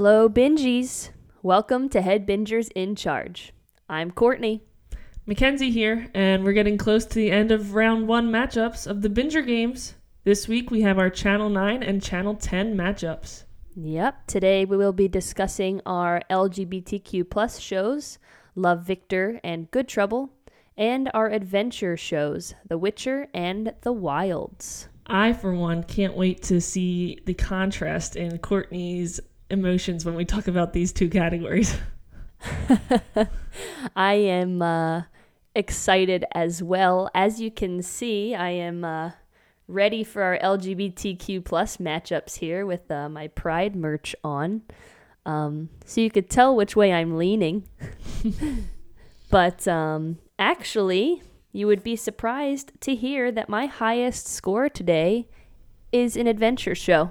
Hello, bingies. Welcome to Head Bingers in Charge. I'm Courtney. Mackenzie here, and we're getting close to the end of round one matchups of the Binger games. This week we have our Channel 9 and Channel 10 matchups. Yep, today we will be discussing our LGBTQ plus shows, Love Victor and Good Trouble, and our adventure shows, The Witcher and The Wilds. I, for one, can't wait to see the contrast in Courtney's emotions when we talk about these two categories. I am uh, excited as well. As you can see, I am uh, ready for our LGBTQ plus matchups here with uh, my Pride merch on. Um, so you could tell which way I'm leaning. but um, actually, you would be surprised to hear that my highest score today is an adventure show.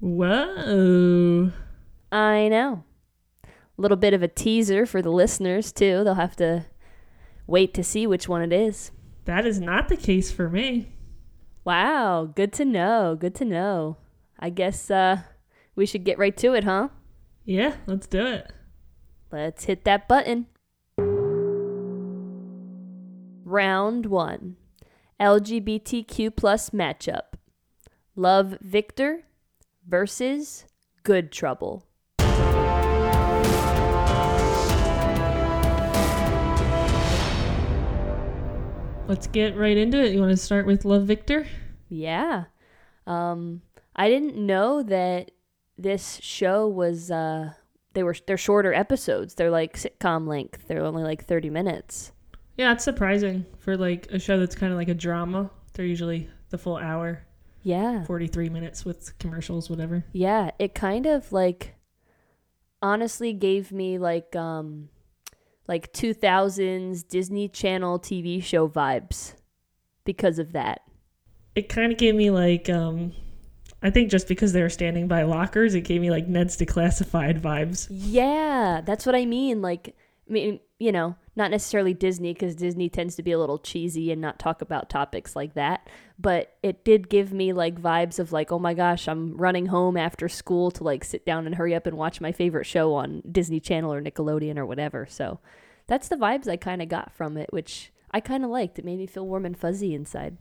Whoa. I know. A little bit of a teaser for the listeners, too. They'll have to wait to see which one it is. That is not the case for me. Wow, good to know. Good to know. I guess uh, we should get right to it, huh? Yeah, let's do it. Let's hit that button. Round one LGBTQ plus matchup Love Victor versus Good Trouble. Let's get right into it. You want to start with Love Victor? Yeah. Um, I didn't know that this show was uh they were they're shorter episodes. They're like sitcom length. They're only like 30 minutes. Yeah, it's surprising for like a show that's kind of like a drama. They're usually the full hour, Yeah. 43 minutes with commercials, whatever. Yeah, it kind of like honestly gave me like um like 2000s Disney Channel TV show vibes because of that. It kind of gave me like um I think just because they were standing by lockers, it gave me like Ned's Declassified vibes. Yeah, that's what I mean. Like, I mean, you know, not necessarily Disney because Disney tends to be a little cheesy and not talk about topics like that. But it did give me like vibes of like, oh my gosh, I'm running home after school to like sit down and hurry up and watch my favorite show on Disney Channel or Nickelodeon or whatever. So that's the vibes I kind of got from it, which I kind of liked. It made me feel warm and fuzzy inside.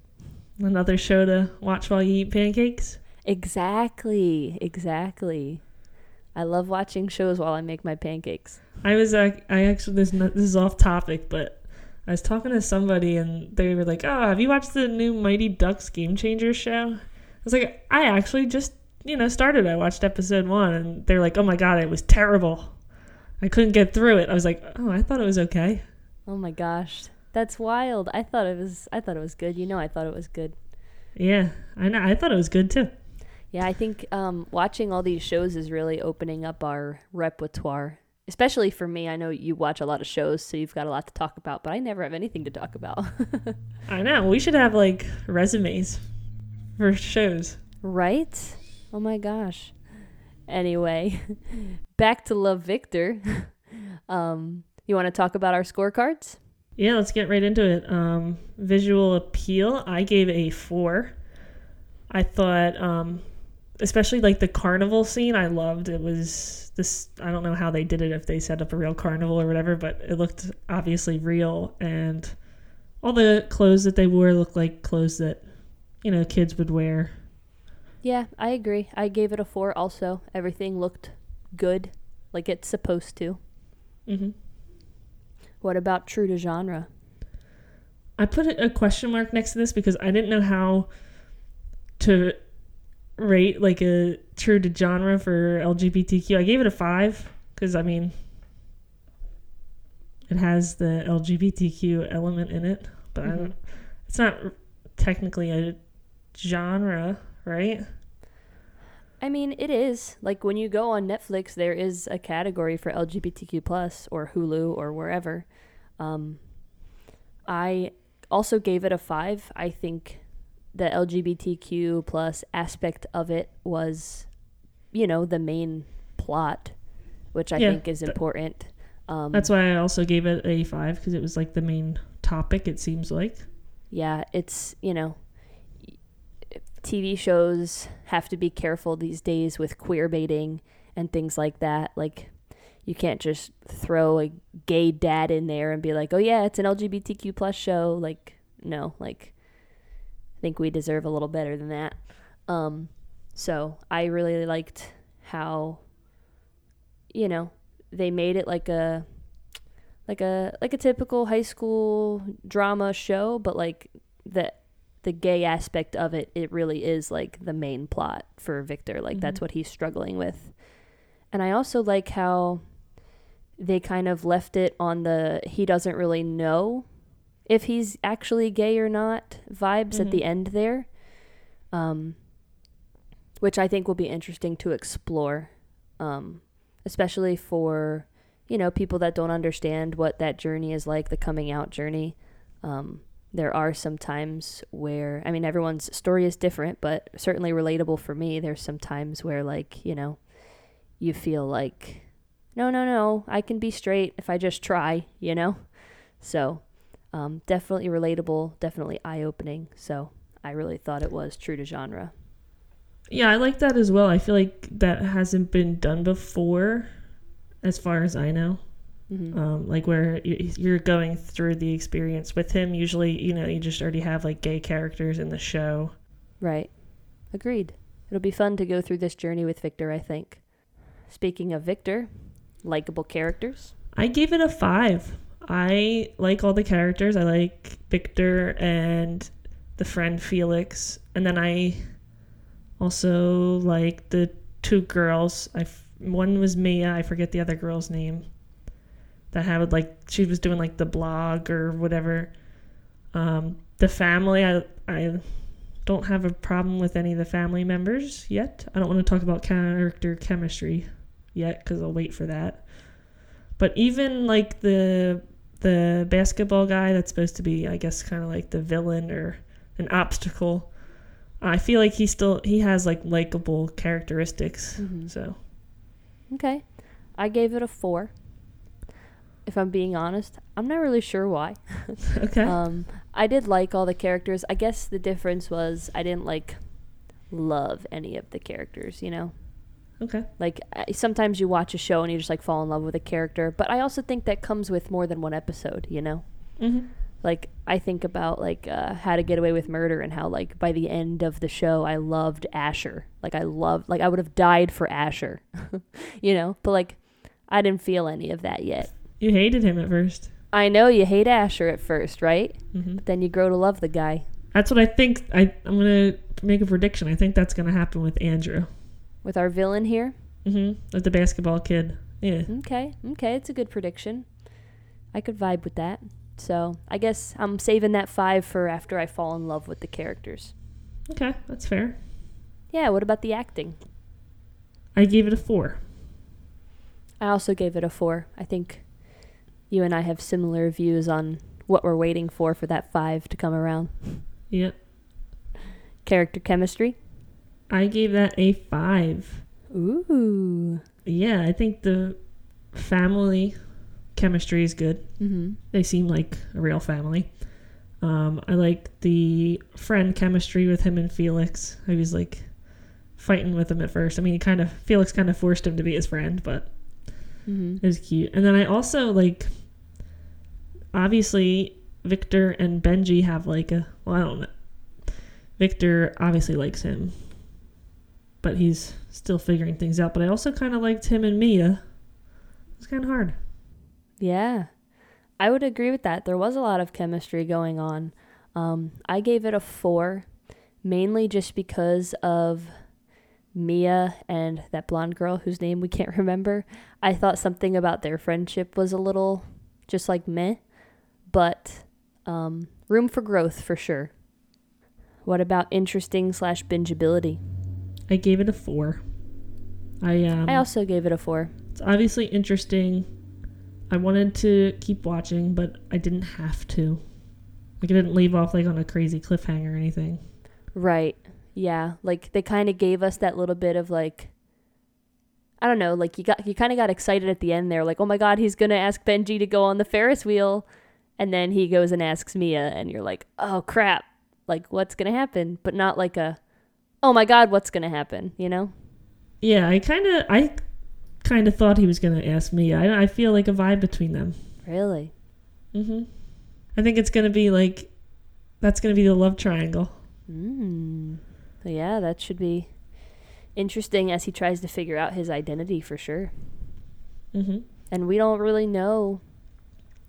Another show to watch while you eat pancakes. Exactly, exactly. I love watching shows while I make my pancakes. I was uh, I actually this this is off topic, but I was talking to somebody and they were like, "Oh, have you watched the new Mighty Ducks Game Changers show?" I was like, "I actually just you know started. I watched episode one, and they're like, "Oh my god, it was terrible. I couldn't get through it." I was like, "Oh, I thought it was okay." Oh my gosh. That's wild. I thought it was I thought it was good. You know I thought it was good. Yeah, I know. I thought it was good too. Yeah, I think um, watching all these shows is really opening up our repertoire. Especially for me, I know you watch a lot of shows, so you've got a lot to talk about, but I never have anything to talk about. I know. We should have like resumes for shows. right? Oh my gosh. Anyway, back to Love Victor. um, you want to talk about our scorecards? Yeah, let's get right into it. Um, visual appeal, I gave a four. I thought, um, especially like the carnival scene, I loved. It was this. I don't know how they did it if they set up a real carnival or whatever, but it looked obviously real, and all the clothes that they wore looked like clothes that you know kids would wear. Yeah, I agree. I gave it a four also. Everything looked good, like it's supposed to. hmm What about true to genre? I put a question mark next to this because I didn't know how to rate like a true to genre for LGBTQ. I gave it a five because I mean it has the LGBTQ element in it, but I don't, it's not technically a genre, right? I mean, it is like when you go on Netflix, there is a category for LGBTQ plus or Hulu or wherever. Um, I also gave it a five. I think the LGBTQ plus aspect of it was, you know, the main plot, which I Yeah, think is important. Um, That's why I also gave it a five because it was like the main topic. It seems like. yeah, it's, you know, TV shows have to be careful these days with queer baiting and things like that. Like you can't just throw a gay dad in there and be like, "Oh yeah, it's an LGBTQ plus show." Like no, like I think we deserve a little better than that. Um, so I really liked how you know they made it like a like a like a typical high school drama show, but like the the gay aspect of it, it really is like the main plot for Victor. Like mm-hmm. that's what he's struggling with. And I also like how they kind of left it on the he doesn't really know if he's actually gay or not vibes mm-hmm. at the mm-hmm. end there. Um which I think will be interesting to explore. Um especially for you know people that don't understand what that journey is like, the coming out journey. Um there are some times where I mean everyone's story is different, but certainly relatable for me. There's some times where like, you know, you feel like no, no, no, I can be straight if I just try, you know? So, um, definitely relatable, definitely eye opening. So, I really thought it was true to genre. Yeah, I like that as well. I feel like that hasn't been done before, as far as I know. Mm-hmm. Um, like where you're going through the experience with him. Usually, you know, you just already have like gay characters in the show. Right. Agreed. It'll be fun to go through this journey with Victor, I think. Speaking of Victor, likable characters. I gave it a five. I like all the characters. I like Victor and the friend Felix. And then I also like the two girls. I one was Mia. I forget the other girl's name that had like she was doing like the blog or whatever. Um, the family, I I don't have a problem with any of the family members yet. I don't want to talk about character chemistry yet because I'll wait for that. But even like the the basketball guy that's supposed to be, I guess, kind of like the villain or an obstacle. I feel like he still he has like likable characteristics. Mm-hmm. So, okay, I gave it a four if I'm being honest. I'm not really sure why. okay. Um, I did like all the characters. I guess the difference was I didn't like love any of the characters, you know? Okay. Like sometimes you watch a show and you just like fall in love with a character, but I also think that comes with more than one episode, you know? Mm-hmm. Like I think about like uh, How to Get Away with Murder and how like by the end of the show I loved Asher. Like I loved like I would have died for Asher. you know? But like I didn't feel any of that yet. You hated him at first. I know you hate Asher at first, right? Mm-hmm. But then you grow to love the guy. That's what I think. I I'm gonna make a prediction. I think that's gonna happen with Andrew. With our villain here. Mm-hmm. With the basketball kid. Yeah. Okay. Okay. It's a good prediction. I could vibe with that. So I guess I'm saving that five for after I fall in love with the characters. Okay, that's fair. Yeah. What about the acting? I gave it a four. I also gave it a four. I think you and I have similar views on what we're waiting for for that five to come around. Yep. Character chemistry. I gave that a five. Ooh. Yeah, I think the family chemistry is good. Mm-hmm. They seem like a real family. Um, I like the friend chemistry with him and Felix. He was like fighting with him at first. I mean, he kind of Felix kind of forced him to be his friend, but mm-hmm. it was cute. And then I also like obviously Victor and Benji have like a well, I don't know. Victor obviously likes him, but he's still figuring things out. But I also kind of liked him and Mia. It's kind of hard. Yeah, I would agree with that. There was a lot of chemistry going on. Um, I gave it a four, mainly just because of Mia and that blonde girl whose name we can't remember. I thought something about their friendship was a little just like meh but um, room for growth for sure. What about interesting slash bingeability? I gave it a four. I um, I also gave it a four. It's obviously interesting. I wanted to keep watching, but I didn't have to. Like I didn't leave off like on a crazy cliffhanger or anything. Right. Yeah. Like they kind of gave us that little bit of like I don't know, like you got you kind of got excited at the end there like, "Oh my god, he's going to ask Benji to go on the Ferris wheel." And then he goes and asks Mia, and you're like, oh crap, like what's gonna happen? But not like a, oh my god, what's gonna happen? You know? Yeah, I kind of I kind of thought he was going to ask me. I, I feel like a vibe between them. Really? hmm I think it's going to be like, that's going to be the love triangle. Mm. Yeah, that should be interesting as he tries to figure out his identity for sure. hmm And we don't really know.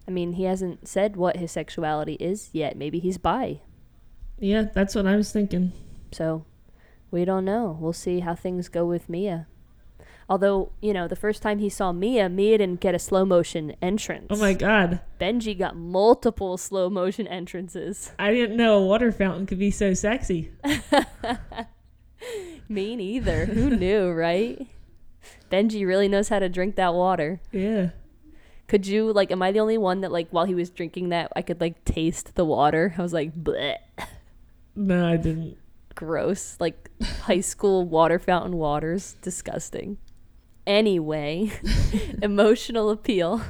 I mean, he hasn't said what his sexuality is yet. Maybe he's bi. Yeah, that's what I was thinking. So we don't know. We'll see how things go with Mia. Although, you know, the first time he saw Mia, Mia didn't get a slow motion entrance. Oh my god. Benji got multiple slow motion entrances. I didn't know a water fountain could be so sexy. Me neither. Who knew, right? Benji really knows how to drink that water. Yeah. Could you like? Am I the only one that like while he was drinking that I could like taste the water? I was like, bleh, No, I didn't. Gross. Like high school water fountain waters, disgusting. Anyway, emotional appeal.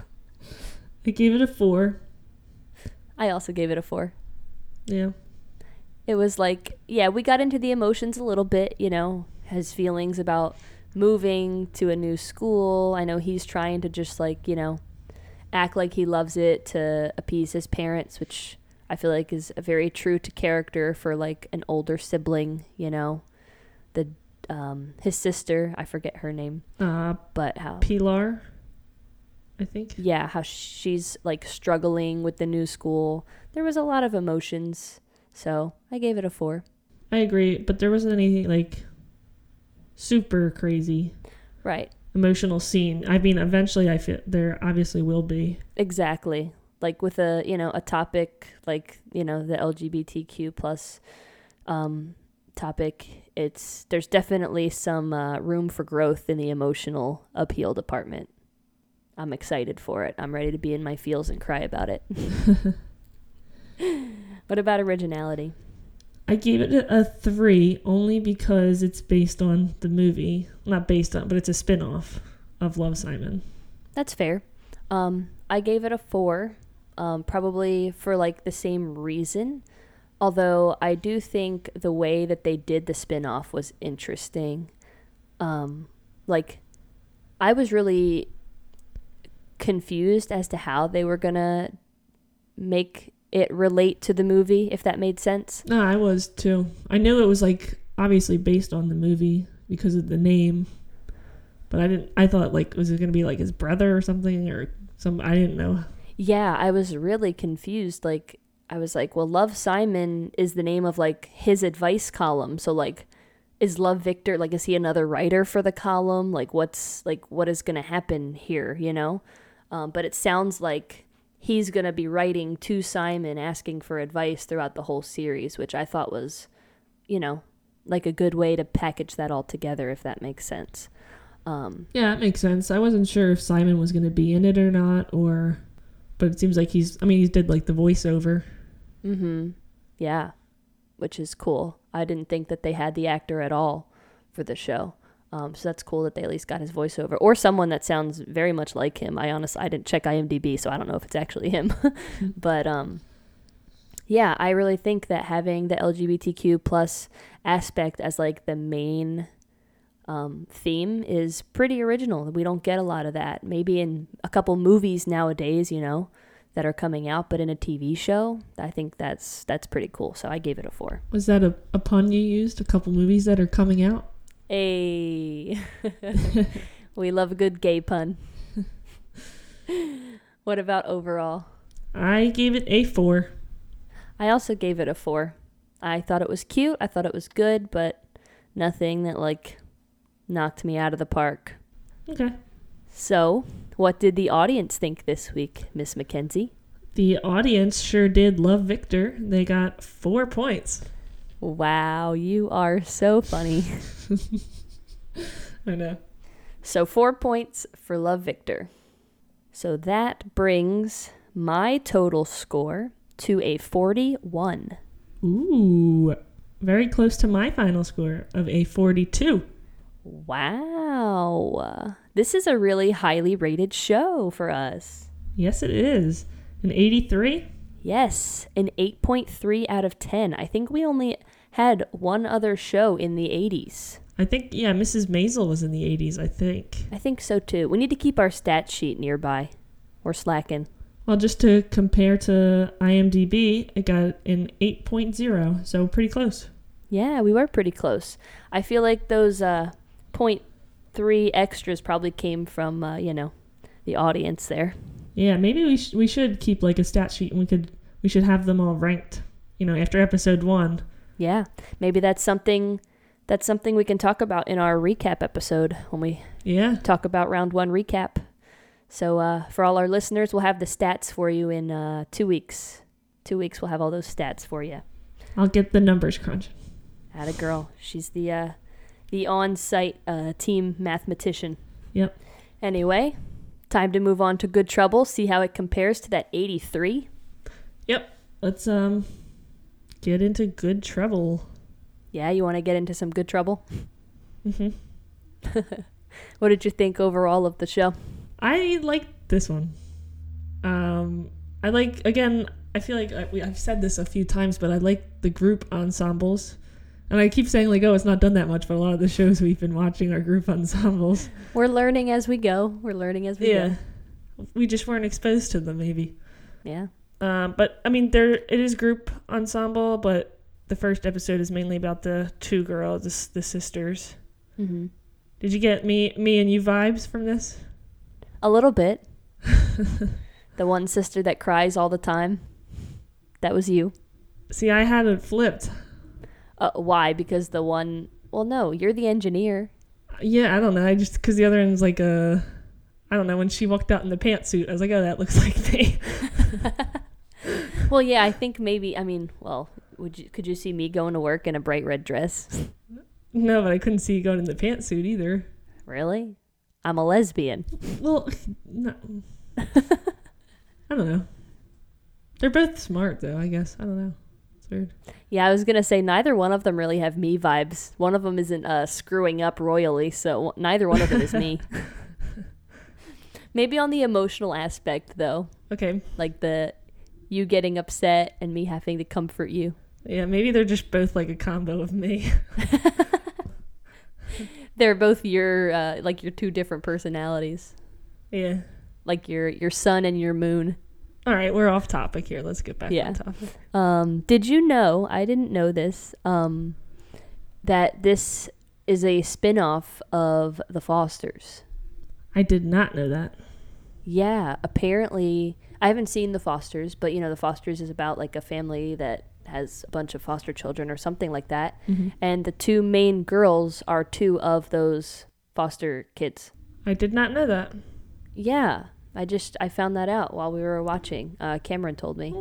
I gave it a four. I also gave it a four. Yeah. It was like, yeah, we got into the emotions a little bit, you know, his feelings about moving to a new school. I know he's trying to just like, you know, act like he loves it to appease his parents, which I feel like is very true to character for like an older sibling, you know. The um his sister, I forget her name, Uh, but how Pilar, I think. yeah, how she's like struggling with the new school. There was a lot of emotions. So, I gave it a 4. I agree, but there wasn't any like super crazy Right. emotional scene. I mean, eventually, I feel there obviously will be. Exactly. Like with a you know a topic like you know the LGBTQ plus um, topic, it's there's definitely some uh, room for growth in the emotional appeal department. I'm excited for it. I'm ready to be in my feels and cry about it. what about originality? I gave it a, three only because it's based on the movie. Not based on, but it's a spin off of Love Simon. That's fair. Um, I gave it a four, um, probably for like the same reason. Although I do think the way that they did the spin off was interesting. Um, like, I was really confused as to how they were gonna make it relate to the movie, if that made sense. No, I was too. I knew it was like obviously based on the movie because of the name, but I didn't. I thought like was it gonna be like his brother or something or some? I didn't know. Yeah, I was really confused. Like, I was like, well, Love Simon is the name of like his advice column. So, like, is Love Victor, like, is he another writer for the column? Like, what's, like, what is going to happen here, you know? Um, but it sounds like he's going to be writing to Simon asking for advice throughout the whole series, which I thought was, you know, like a good way to package that all together, if that makes sense. Um, Yeah, that makes sense. I wasn't sure if Simon was gonna be in it or not, or but it seems like he's. I mean, he did like the voiceover. Mm-hmm. Yeah, which is cool. I didn't think that they had the actor at all for the show. Um, so that's cool that they at least got his voiceover or someone that sounds very much like him. I honestly I didn't check IMDb, so I don't know if it's actually him. but um, yeah, I really think that having the LGBTQ plus aspect as like the main um, theme is pretty original. We don't get a lot of that. Maybe in a couple movies nowadays, you know, that are coming out, but in a TV show, I think that's that's pretty cool. So I gave it a four. Was that a, a pun you used? A couple movies that are coming out. A we love a good gay pun. what about overall? I gave it a four. I also gave it a four. I thought it was cute. I thought it was good, but nothing that like knocked me out of the park. Okay. So, what did the audience think this week, Miss Mackenzie? The audience sure did love Victor. They got four points. Wow, you are so funny. I know. So, four points for Love Victor. So, that brings my total score to a 41. Ooh, very close to my final score of a 42. Wow. This is a really highly rated show for us. Yes, it is. An 83? Yes, an 8.3 out of 10. I think we only had one other show in the 80s. I think yeah, Mrs. Maisel was in the 80s. I think. I think so too. We need to keep our stat sheet nearby. We're slacking. Well, just to compare to IMDb, it got an 8.0, so pretty close. Yeah, we were pretty close. I feel like those uh, point three extras probably came from uh, you know the audience there. Yeah, maybe we sh- we should keep like a stat sheet and we could we should have them all ranked. You know, after episode one. Yeah, maybe that's something that's something we can talk about in our recap episode when we Yeah. talk about round one recap. So uh, for all our listeners, we'll have the stats for you in uh, two weeks. Two weeks, we'll have all those stats for you. I'll get the numbers crunch. a girl, she's the uh, the on-site uh, team mathematician. Yep. Anyway, time to move on to Good Trouble. See how it compares to that 83. Yep. Let's um get into good trouble. Yeah, you want to get into some Good Trouble? Mm hmm. What did you think overall of the show? I like this one. Um, I like again. I feel like I, we, I've said this a few times, but I like the group ensembles. And I keep saying like, oh, it's not done that much, but a lot of the shows we've been watching are group ensembles. We're learning as we go. We're learning as we yeah, go. we just weren't exposed to them, maybe. Yeah. Um, but I mean, there it is group ensemble, but the first episode is mainly about the two girls, the, the sisters. hmm Did you get me, me and you vibes from this? A little bit. the one sister that cries all the time. That was you. See, I had it flipped. Uh, why? Because the one. Well, no, you're the engineer. Yeah, I don't know. I just because the other one's like a, I don't know. When she walked out in the pantsuit, I was like, oh, that looks like me. Well, yeah, I think maybe. I mean, well, would you? Could you see me going to work in a bright red dress? no, but I couldn't see you going in the pantsuit either. really? I'm a lesbian. Well, no. I don't know. They're both smart though. I guess I don't know. Weird. Yeah, I was gonna say neither one of them really have me vibes. One of them isn't uh, screwing up royally, so neither one of them is me. Maybe on the emotional aspect, though, Okay. like the you getting upset and me having to comfort you. Yeah, maybe they're just both like a combo of me. They're both your uh, like your two different personalities, yeah. like your your sun and your moon. All right, we're off topic here. Let's get back Yeah. on topic. Um, did you know? I didn't know this. Um, that this is a spin-off of The Fosters. I did not know that. Yeah, apparently I haven't seen The Fosters, but you know, The Fosters is about like a family that has a bunch of foster children or something like that. And the two main girls are two of those foster kids. I did not know that. Yeah, I just I found that out while we were watching. Uh, Cameron told me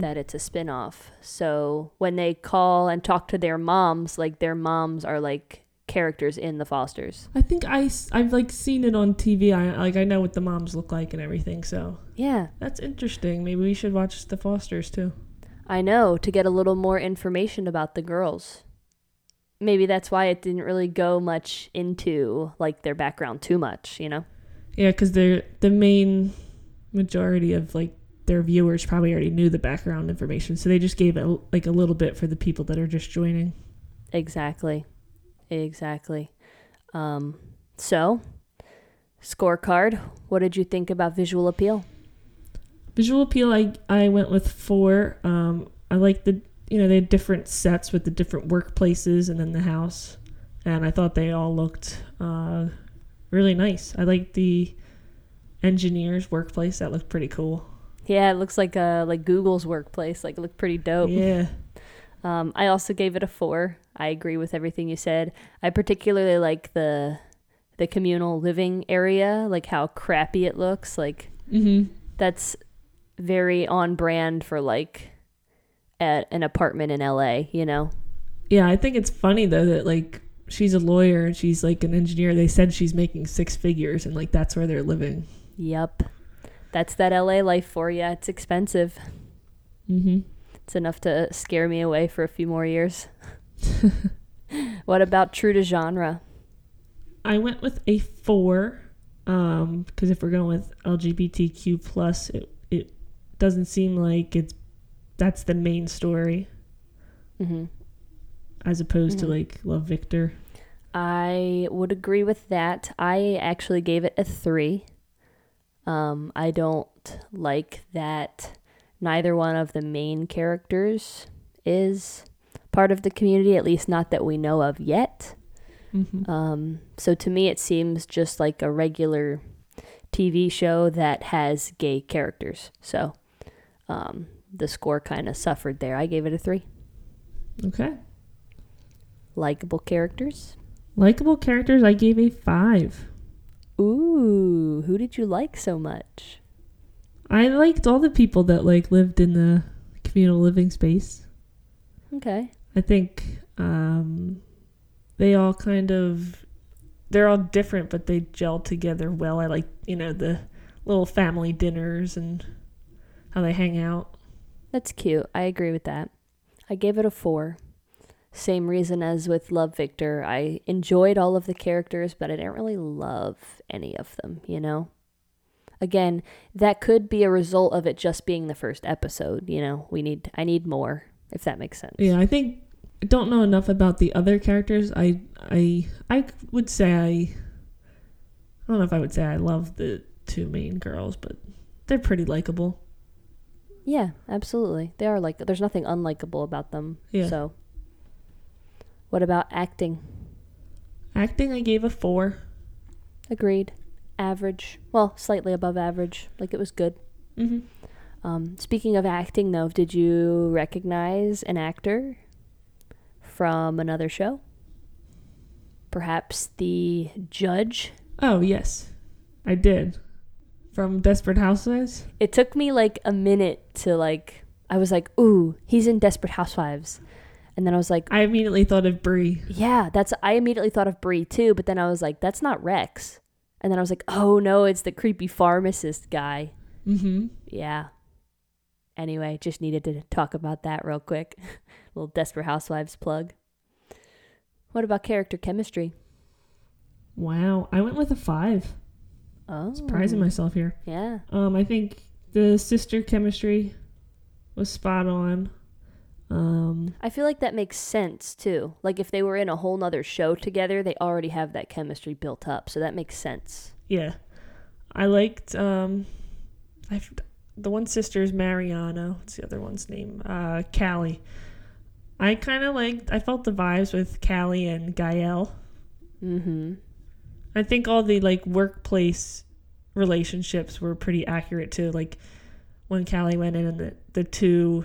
that it's a spin-off. So when they call and talk to their moms, like their moms are like characters in The Fosters. I think I I have like seen it on TV. I like I know what the moms look like and everything. So Yeah, that's interesting. Maybe we should watch the Fosters too. I know, to get a little more information about the girls. Maybe that's why it didn't really go much into like their background too much, you know? Yeah, because they're the main majority of like their viewers probably already knew the background information, so they just gave it like a little bit for the people that are just joining. Exactly. Exactly. Um so scorecard, what did you think about visual appeal? Visual appeal, I I went with four. Um, I like the you know they had different sets with the different workplaces and then the house, and I thought they all looked uh, really nice. I like the engineer's workplace; that looked pretty cool. Yeah, it looks like uh like Google's workplace. Like it looked pretty dope. Yeah, Um, I also gave it a four. I agree with everything you said. I particularly like the the communal living area, like how crappy it looks. Like mm-hmm. that's very on brand for like at an apartment in LA, you know? yeah. I think it's funny though that like she's a lawyer and she's like an engineer. They said she's making six figures, and like that's where they're living. Yep. That's that LA life for you. It's expensive. Mm-hmm. It's enough to scare me away for a few more years. what about true to genre? I went with a four um because if we're going with LGBTQ plus it it doesn't seem like it's that's the main story hmm as opposed to Mhm. like Love Victor. I would agree with that. I actually gave it a three. Um, I don't like that neither one of the main characters is part of the community, at least not that we know of yet. Mm-hmm. Um, so to me, it seems just like a regular TV show that has gay characters. So um, the score kind of suffered there. I gave it a three. Okay. Likable characters. Likable characters, I gave a five. Ooh, who did you like so much? I liked all the people that like lived in the communal living space. Okay. I think um, they all kind of they're all different, but they gel together well. I like you know the little family dinners and how they hang out. That's cute. I agree with that. I gave it a four. Same reason as with Love Victor. I enjoyed all of the characters, but I didn't really love any of them, you know? Again, that could be a result of it just being the first episode, you know. We need I need more, if that makes sense. Yeah, I think I don't know enough about the other characters. I I I would say I I don't know if I would say I love the two main girls, but they're pretty likable. Yeah, absolutely. They are like there's nothing unlikable about them. Yeah. So what about acting? Acting, I gave a four. Agreed. Average. Well, slightly above average. Like it was good. Mm-hmm. Um, speaking of acting, though, did you recognize an actor from another show? Perhaps the judge? Oh yes, I did. From Desperate Housewives. It took me like a minute to like, I was like, ooh, he's in Desperate Housewives. And then I was like, I immediately thought of Bree. yeah, that's, I immediately thought of Bree too, but then I was like, that's not Rex. And then I was like, oh no, it's the creepy pharmacist guy. Mm-hmm. Yeah. Anyway, just needed to talk about that real quick. little Desperate Housewives plug. What about character chemistry? Wow, I went with a five. Oh, Surprising myself here. Yeah. Um, I think the sister chemistry was spot on. Um, I feel like that makes sense too. Like if they were in a whole nother show together, they already have that chemistry built up, so that makes sense. yeah, I liked um, I the one sister is Mariana. What's the other one's name? Uh, Callie. I kind of liked. I felt the vibes with Callie and Gael. Mm-hmm. I think all the like workplace relationships were pretty accurate too. Like when Callie went in and the, the two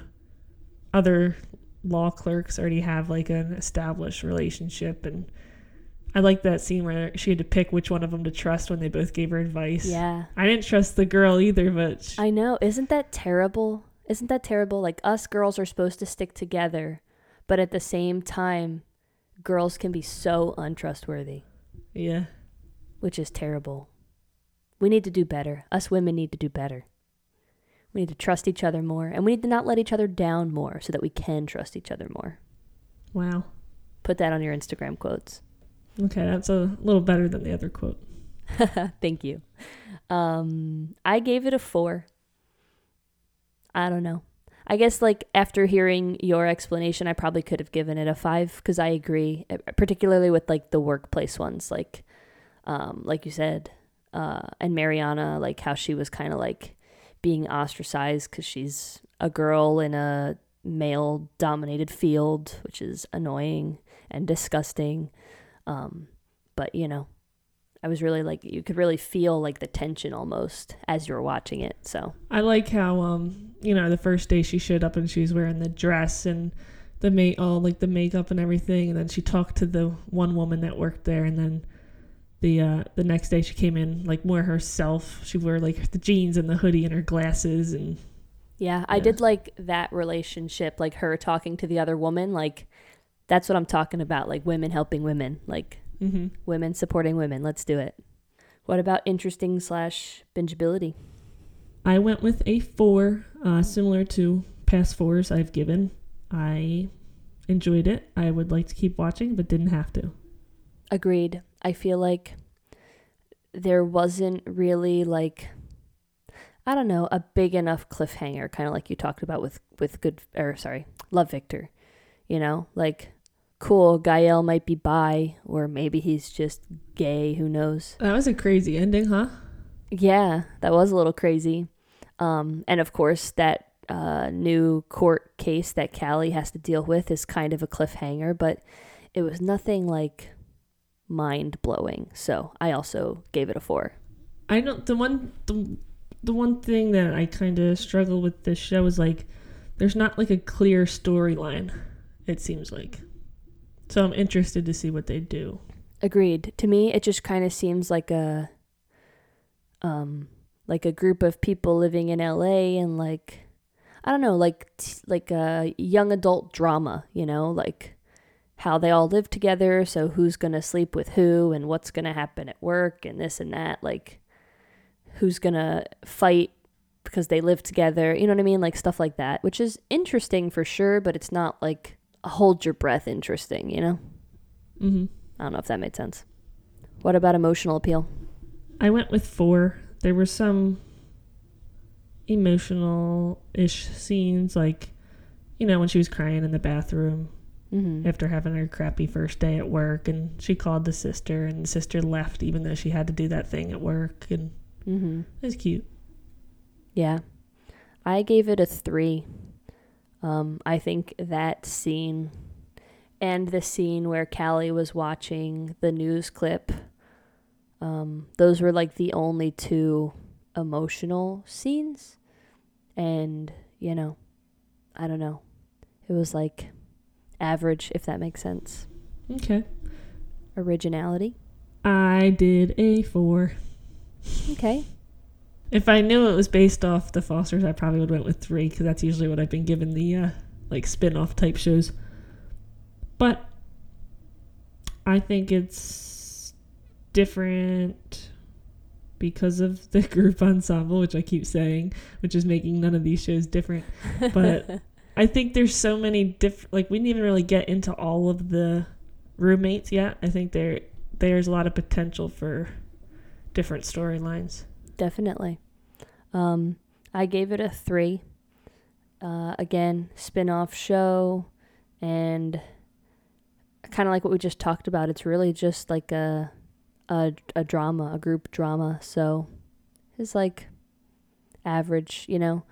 other law clerks already have like an established relationship and I like that scene where she had to pick which one of them to trust when they both gave her advice. Yeah. I didn't trust the girl either, but sh- I know. Isn't that terrible? Isn't that terrible? Like us girls are supposed to stick together, but at the same time, girls can be so untrustworthy, yeah. which is terrible. We need to do better. Us women need to do better. We need to trust each other more, and we need to not let each other down more so that we can trust each other more. Wow. Put that on your Instagram quotes. Okay, that's a little better than the other quote. Thank you. Um, I gave it a four. I don't know. I guess like after hearing your explanation, I probably could have given it a five because I agree, particularly with like the workplace ones, like, um, like you said, uh, and Mariana, like how she was kind of like being ostracized because she's a girl in a male dominated field, which is annoying and disgusting. Um, but you know, I was really like you could really feel like the tension almost as you were watching it. So I like how um you know the first day she showed up and she was wearing the dress and the mate all like the makeup and everything and then she talked to the one woman that worked there and then the uh the next day she came in like more herself she wore like the jeans and the hoodie and her glasses and yeah, I did like that relationship, like her talking to the other woman. Like that's what I'm talking about, like women helping women, like mm-hmm. women supporting women. Let's do it. What about interesting slash bingeability? I went with a four uh similar to past fours I've given I enjoyed it I would like to keep watching but didn't have to Agreed. I feel like there wasn't really like I don't know, a big enough cliffhanger, kind of like you talked about with with good or sorry, Love Victor. You know, like cool. Gael might be bi, or maybe he's just gay. Who knows? That was a crazy ending, huh? Yeah, that was a little crazy. Um, and of course, that uh, new court case that Callie has to deal with is kind of a cliffhanger, but it was nothing like mind blowing. So I also gave it a four. I don't. The one the the one thing that I kind of struggle with this show is like, there's not like a clear storyline. It seems like. So I'm interested to see what they do. Agreed. To me, it just kind of seems like a, um, like a group of people living in LA and like, I don't know, like t- like a young adult drama. You know, like how they all live together. So who's gonna sleep with who and what's gonna happen at work and this and that. Like, who's gonna fight because they live together. You know what I mean? Like stuff like that, which is interesting for sure, but it's not like a hold your breath interesting, you know? Mm-hmm. I don't know if that made sense. What about emotional appeal? I went with four. There were some emotional ish scenes, like, you know, when she was crying in the bathroom Mm-hmm. after having her crappy first day at work, and she called the sister, and the sister left even though she had to do that thing at work, and Mm-hmm. it was cute. Yeah. I gave it a three. Um, I think that scene and the scene where Callie was watching the news clip, um, those were like the only two emotional scenes. And, you know, I don't know. It was like average, if that makes sense. Okay. Originality. I did a four. Okay. If I knew it was based off the Fosters, I probably would have went with three because that's usually what I've been given the uh, like spin-off type shows. But I think it's different because of the group ensemble, which I keep saying, which is making none of these shows different. But I think there's so many different. Like we didn't even really get into all of the roommates yet. I think there there's a lot of potential for different storylines. Definitely. Um, I gave it a three. Uh, again, spin off show, and kind of like what we just talked about. It's really just like a, a a drama, a group drama. So it's like average, you know.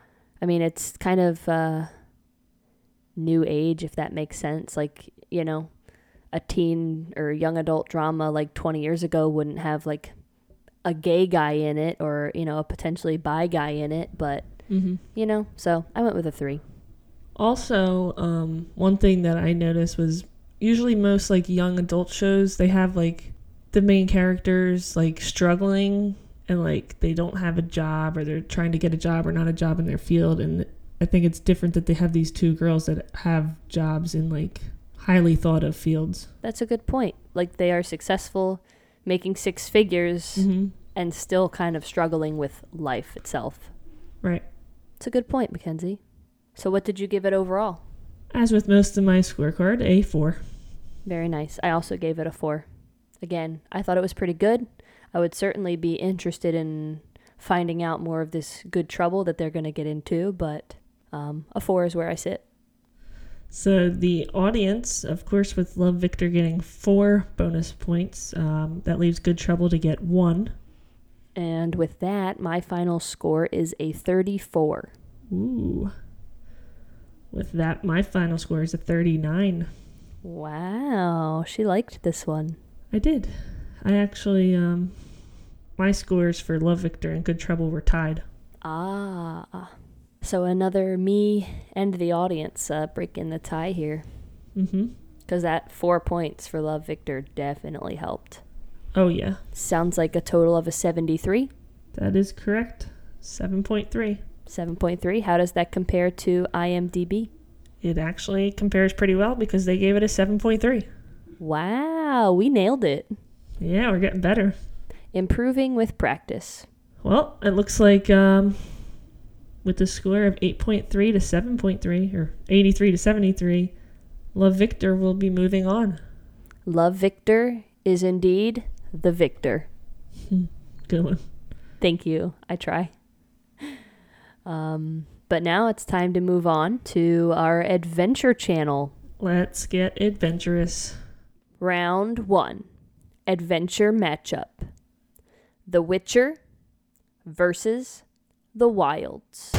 I mean, it's kind of uh, new age, if that makes sense. Like you know, a teen or young adult drama like 20 years ago wouldn't have like a gay guy in it or you know a potentially bi guy in it but Mm-hmm. you know so i went with a three Also, um, one thing that I noticed was usually most like young adult shows they have like the main characters like struggling and like they don't have a job or they're trying to get a job or not a job in their field and I think it's different that they have these two girls that have jobs in like highly thought of fields. that's a good point like they are successful making six figures Mm-hmm. and still kind of struggling with life itself Right. it's a good point mackenzie so what did you give it overall As with most of my scorecard, a four. very nice i also gave it a four again i thought it was pretty good i would certainly be interested in finding out more of this good trouble that they're going to get into but um, a four is where i sit So the audience, of course, with Love Victor getting four bonus points, um, that leaves Good Trouble to get one. And with that, my final score is a 34. Ooh. With that, my final score is a 39. Wow, she liked this one. I did. I actually, um, my scores for Love Victor and Good Trouble were tied. Ah. So another me and the audience uh, breaking the tie here. Mm-hmm. Because that four points for Love Victor definitely helped. Oh, yeah. Sounds like a total of a 73. That is correct. 7.3. 7.3. How does that compare to IMDb? It actually compares pretty well because they gave it a 7.3. Wow, we nailed it. Yeah, we're getting better. Improving with practice. Well, it looks like um, with a score of 8.3 to 7.3, or 83 to 73, Love Victor will be moving on. Love Victor is indeed the victor. Good one. Thank you. I try. Um, but now it's time to move on to our adventure channel. Let's get adventurous. Round one Adventure Matchup The Witcher versus The Wilds.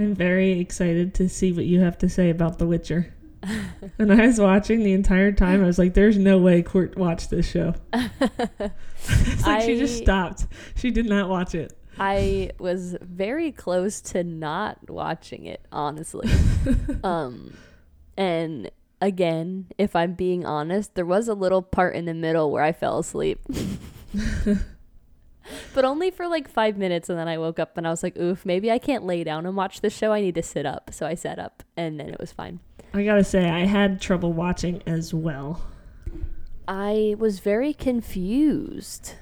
I'm very excited to see what you have to say about The Witcher. and I was watching the entire time. I was like, "There's no way Court watched this show." it's like she just stopped. She did not watch it. I was very close to not watching it, honestly. um, and again, if I'm being honest, there was a little part in the middle where I fell asleep. but only for like five minutes, and then I woke up and I was like, oof, maybe I can't lay down and watch this show. I need to sit up. So I sat up, and then it was fine. I gotta say, I had trouble watching as well. I was very confused.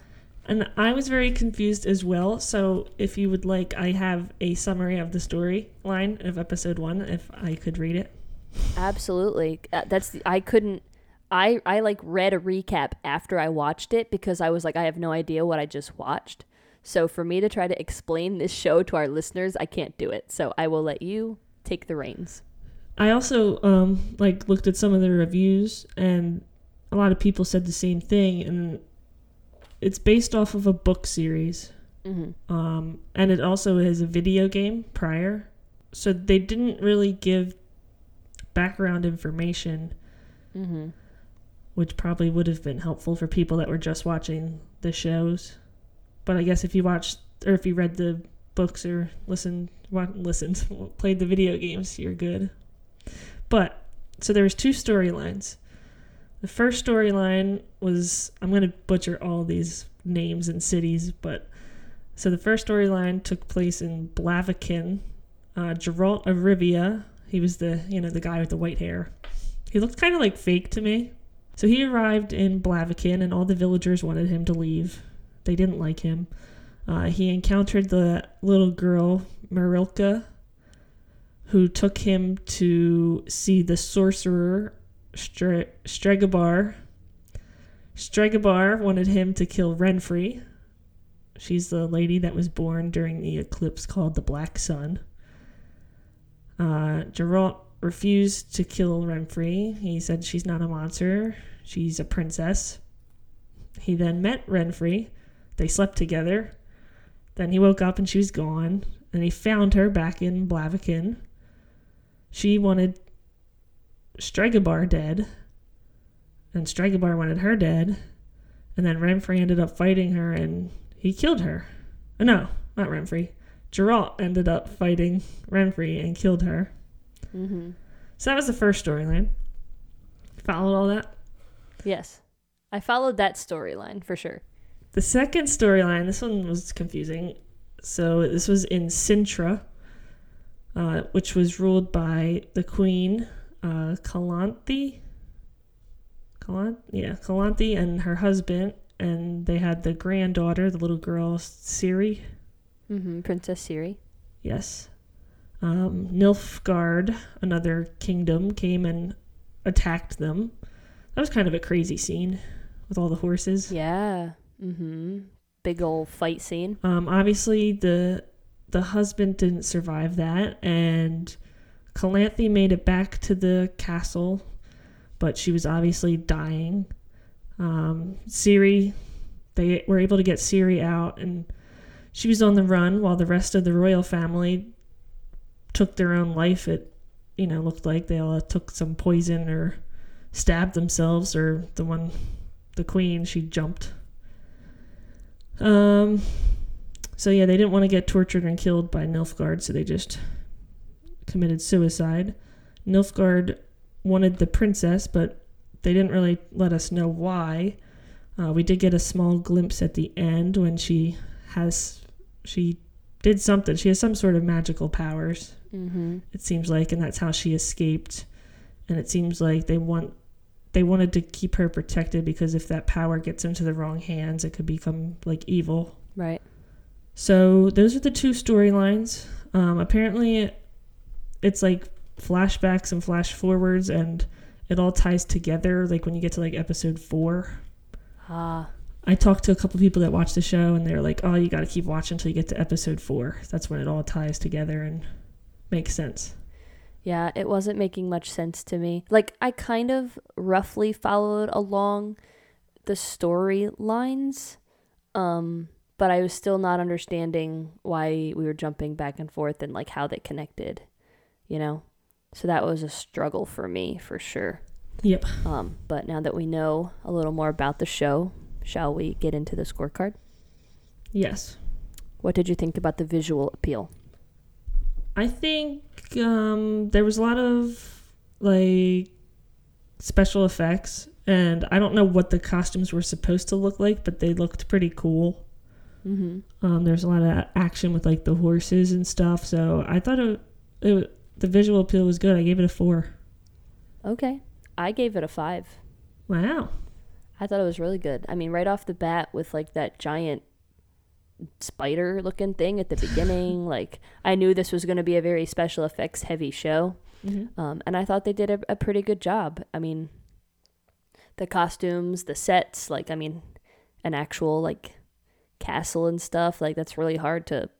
And I was very confused as well. So, if you would like, I have a summary of the storyline of episode one, if I could read it. Absolutely. Uh, That's the, I couldn't I I like read a recap after I watched it because I was like I have no idea what I just watched. So for me to try to explain this show to our listeners, I can't do it. So I will let you take the reins. I also um, like looked at some of the reviews, and a lot of people said the same thing. And it's based off of a book series, hmm um, and it also has a video game prior. So they didn't really give background information, hmm which probably would have been helpful for people that were just watching the shows. But I guess if you watched or if you read the books or listened, listened, played the video games, you're good. But so there was two storylines. The first storyline was I'm going to butcher all these names and cities, but so the first storyline took place in Blaviken. Uh, Geralt of Rivia, he was the you know the guy with the white hair. He looked kind of like fake to me. So he arrived in Blaviken, and all the villagers wanted him to leave. They didn't like him. Uh, he encountered the little girl Marilka, who took him to see the sorcerer Stre- Stregobor. Stregobor wanted him to kill Renfri. She's the lady that was born during the eclipse called the Black Sun. Uh, Geralt refused to kill Renfri. He said she's not a monster, she's a princess. He then met Renfri. They slept together. Then he woke up and she was gone. And he found her back in Blaviken. She wanted Stregobor dead. And Stregobor wanted her dead. And then Renfri ended up fighting her and he killed her. Uh, No, not Renfri. Geralt ended up fighting Renfri and killed her. hmm So that was the first storyline. Followed all that. Yes. I followed that storyline for sure. The second storyline, this one was confusing. So this was in Cintra, uh, which was ruled by the queen, uh, Calanthe. Calant, yeah, Calanthe and her husband, and they had the granddaughter, the little girl Ciri. Hmm Princess Ciri. Yes. Um, Nilfgaard, another kingdom, came and attacked them. That was kind of a crazy scene with all the horses. Yeah. Mm hmm Big old fight scene. Um, obviously, the the husband didn't survive that, and Calanthe made it back to the castle, but she was obviously dying. Um, Ciri, they were able to get Ciri out, and she was on the run while the rest of the royal family took their own life. It, you know, looked like they all took some poison or stabbed themselves, or the one, the queen, she jumped. Um, so yeah, they didn't want to get tortured and killed by Nilfgaard, so they just committed suicide. Nilfgaard wanted the princess, but they didn't really let us know why. Uh, we did get a small glimpse at the end when she has she did something. She has some sort of magical powers. hmm It seems like, and that's how she escaped. And it seems like they want they wanted to keep her protected because if that power gets into the wrong hands, it could become like evil. Right. So those are the two storylines. Um, apparently, it's like flashbacks and flash forwards, and it all ties together. Like when you get to like episode four, Ah. I talked to a couple people that watched the show, and they're like, "Oh, you got to keep watching until you get to episode four. That's when it all ties together and makes sense." Yeah, it wasn't making much sense to me. Like I kind of roughly followed along the storylines, um, but I was still not understanding why we were jumping back and forth and like how they connected, you know. So that was a struggle for me for sure. Yep. Um, but now that we know a little more about the show, shall we get into the scorecard? Yes. What did you think about the visual appeal? I think um, there was a lot of like special effects, and I don't know what the costumes were supposed to look like, but they looked pretty cool. Mm-hmm. Um, there's a lot of action with like the horses and stuff, so I thought it, it the visual appeal was good. I gave it a four. Okay. I gave it a five. Wow. I thought it was really good. I mean, right off the bat with like that giant spider looking thing at the beginning, like I knew this was going to be a very special effects heavy show. Mm-hmm. Um, and I thought they did a, a pretty good job. I mean, the costumes, the sets, like, I mean, an actual like castle and stuff, like that's really hard to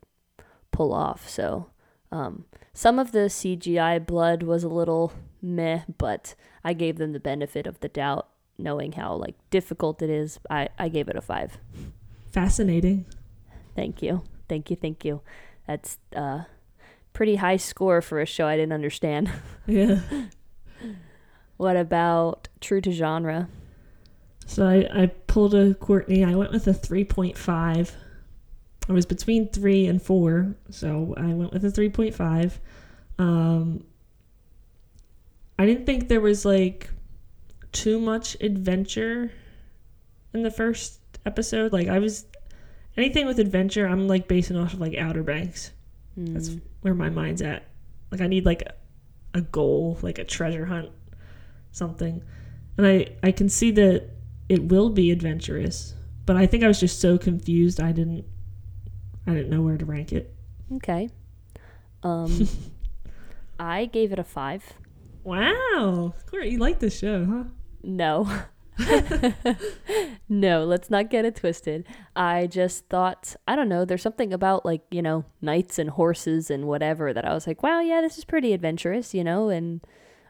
pull off. So, um, some of the CGI blood was a little meh, but I gave them the benefit of the doubt, knowing how like difficult it is. I, I gave it a five. Fascinating. Thank you. Thank you. Thank you. That's uh pretty high score for a show I didn't understand. Yeah. what about true to genre? So I, I pulled a Courtney. I went with a 3.5. I was between 3 and 4, so I went with a 3.5. Um, I didn't think there was like too much adventure in the first episode. Like I was anything with adventure, I'm like basing off of like Outer Banks. That's Mm, where my mind's at. Like I need like a, goal, like a treasure hunt, something. And I I can see that it will be adventurous, but I think I was just so confused I didn't I didn't know where to rank it. okay. Um I gave it a five. Wow, Court, you like this show, huh? No. no, let's not get it twisted. I just thought, I don't know, there's something about like, you know, knights and horses and whatever that I was like, wow, yeah, this is pretty adventurous, you know, and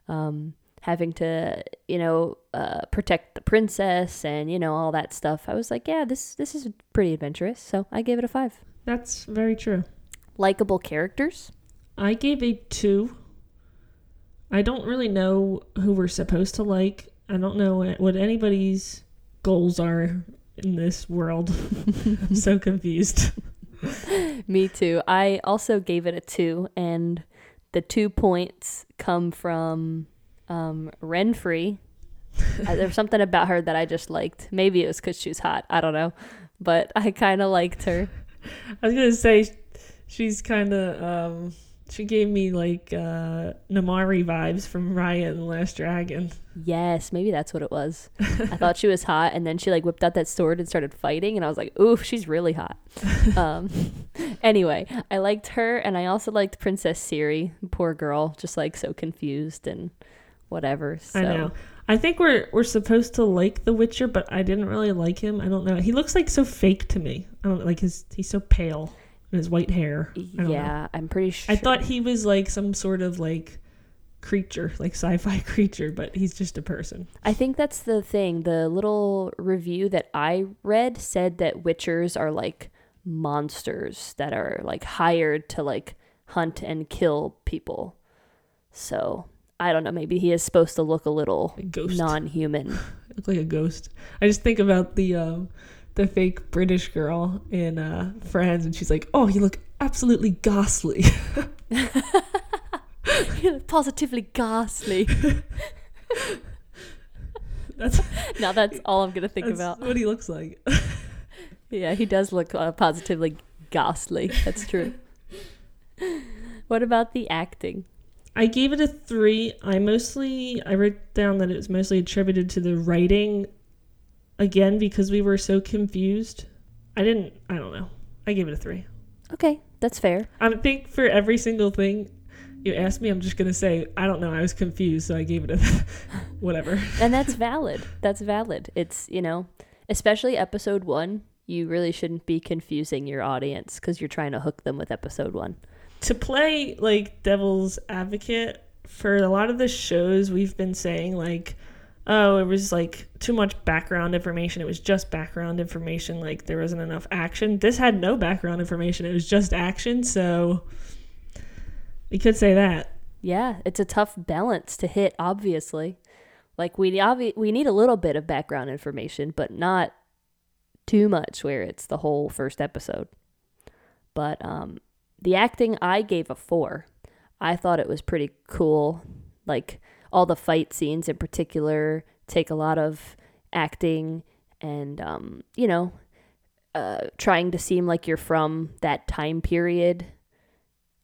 um, having to, you know, uh, protect the princess and, you know, all that stuff. I was like, yeah, this this is pretty adventurous. So I gave it a five. That's very true. Likable characters. I gave a two. I don't really know who we're supposed to like. I don't know what anybody's goals are in this world. I'm so confused. Me too. I also gave it a two, and the two points come from um, Renfri. uh, there was something about her that I just liked. Maybe it was because she's hot. I don't know, but I kind of liked her. I was gonna say she's kind of um, she gave me like uh, Namaari vibes from Raya and the Last Dragon. Yes, maybe that's what it was. I thought she was hot, and then she like whipped out that sword and started fighting, and I was like, "Ooh, she's really hot." um, anyway, I liked her, and I also liked Princess Ciri. Poor girl, just like so confused and whatever. So. I know. I think we're we're supposed to like The Witcher, but I didn't really like him. I don't know. He looks like so fake to me. I don't like his. He's so pale and his white hair. I don't know. Yeah, I'm pretty sure. I thought he was like some sort of like creature, like sci-fi creature, but he's just a person. I think that's the thing. The little review that I read said that witchers are like monsters that are like hired to like hunt and kill people. So I don't know. Maybe he is supposed to look a little A non-human. Look like a ghost. I just think about the um the fake British girl in uh Friends and she's like, "Oh, you look absolutely ghastly." Positively ghastly. That's, now that's all I'm gonna think about. what he looks like. Yeah, he does look uh, positively ghastly. That's true. what about the acting? I gave it a 3. I mostly I wrote down that it was mostly attributed to the writing again because we were so confused. I didn't I don't know. I gave it a 3. Okay, that's fair. I think for every single thing you asked me, I'm just gonna say I don't know. I was confused, so I gave it a whatever. and that's valid. That's valid. It's you know, Especially episode one, you really shouldn't be confusing your audience because you're trying to hook them with episode one. To play like devil's advocate for a lot of the shows we've been saying like oh, it was like too much background information. It was just background information. Like there wasn't enough action. This had no background information. It was just action. So we could say that. Yeah, it's a tough balance to hit, obviously. Like we obvi- we need a little bit of background information, but not too much where it's the whole first episode. But um, the acting I gave a four. I thought it was pretty cool. Like all the fight scenes in particular take a lot of acting and um, you know uh, trying to seem like you're from that time period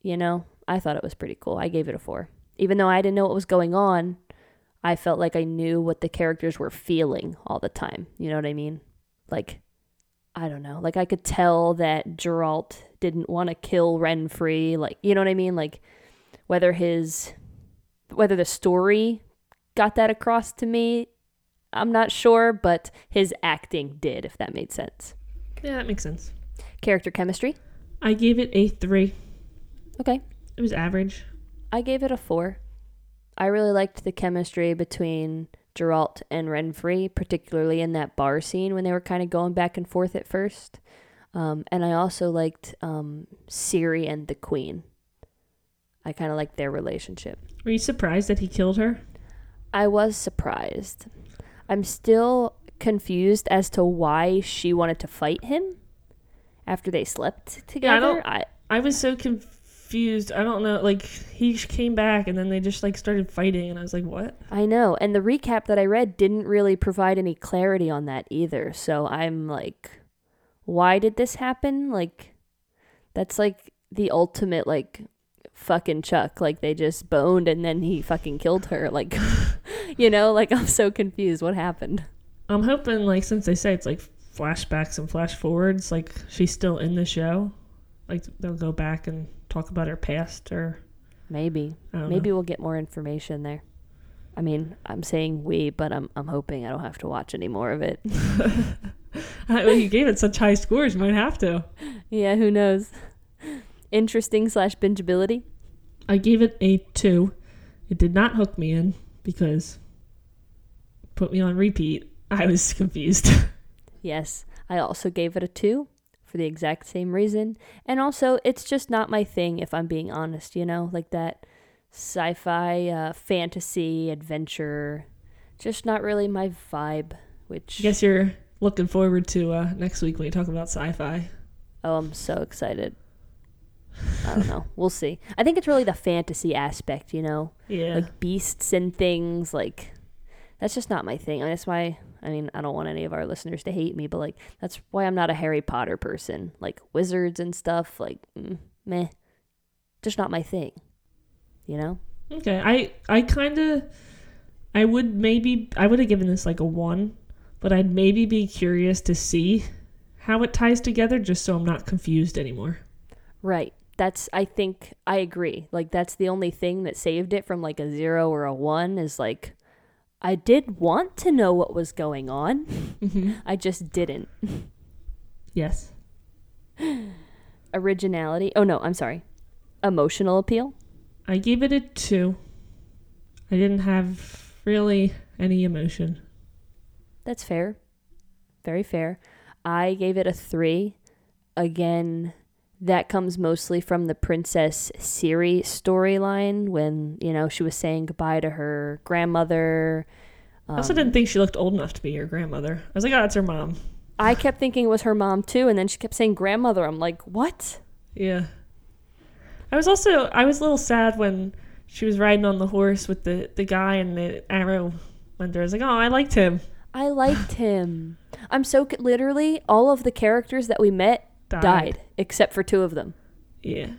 you know? I thought it was pretty cool. I gave it a four. Even though i didn't know what was going on i felt like i knew what the characters were feeling all the time. You know what i mean? Like i don't know. Like i could tell that geralt didn't want to kill renfri like you know what i mean? Like whether his whether the story got that across to me, I'm not sure, but his acting did, if that made sense. Yeah, that makes sense. Character chemistry? I gave it a three. Okay. It was average. I gave it a four. I really liked the chemistry between Geralt and Renfri, particularly in that bar scene when they were kind of going back and forth at first. Um, and I also liked um, Ciri and the Queen. I kind of like their relationship. Were you surprised that he killed her? I was surprised. I'm still confused as to why she wanted to fight him after they slept together. Yeah, I, I, I was so confused. I don't know. Like he came back and then they just like started fighting, and I was like, "What?" I know. And the recap that I read didn't really provide any clarity on that either. So I'm like, why did this happen? Like, that's like the ultimate like fucking Chuck. Like they just boned and then he fucking killed her. Like, you know, like I'm so confused. What happened? I'm hoping, like, since they say it's like flashbacks and flash forwards, like she's still in the show. Like they'll go back and talk about her past or maybe maybe know. we'll get more information there. I mean, I'm saying we, but I'm I'm hoping I don't have to watch any more of it. well, you gave it such high scores, you might have to. Yeah, who knows? Interesting slash bingeability. I gave it a two. It did not hook me in because put me on repeat. I was confused. yes, I also gave it a two for the exact same reason. And also, it's just not my thing, if I'm being honest, you know, like that sci fi, uh, fantasy, adventure. Just not really my vibe, which. I guess you're looking forward to uh, next week when we talk about sci fi. Oh, I'm so excited. I don't know. We'll see. I think it's really the fantasy aspect, you know? Yeah. Like beasts and things. Like, that's just not my thing. And that's why, I mean, I don't want any of our listeners to hate me, but like, that's why I'm not a Harry Potter person. Like, wizards and stuff, like, mm, meh. Just not my thing, you know? Okay. I, I kind of, I would maybe, I would have given this like a one, but I'd maybe be curious to see how it ties together just so I'm not confused anymore. Right that's I think I agree. Like that's the only thing that saved it from like a 0 or a 1 is like I did want to know what was going on. Mm-hmm. I just didn't. Yes. Originality. Oh no, I'm sorry. Emotional appeal? I gave it a 2. I didn't have really any emotion. That's fair. Very fair. I gave it a 3. Again, that comes mostly from the Princess Ciri storyline when, you know, she was saying goodbye to her grandmother. Um, I also didn't think she looked old enough to be your grandmother. I was like, oh, it's her mom. I kept thinking it was her mom too, and then she kept saying grandmother. I'm like, what? Yeah. I was also, I was a little sad when she was riding on the horse with the, the guy and the arrow went there. I was like, oh, I liked him. I liked him. I'm so literally all of the characters that we met died. died, except for two of them. Yeah.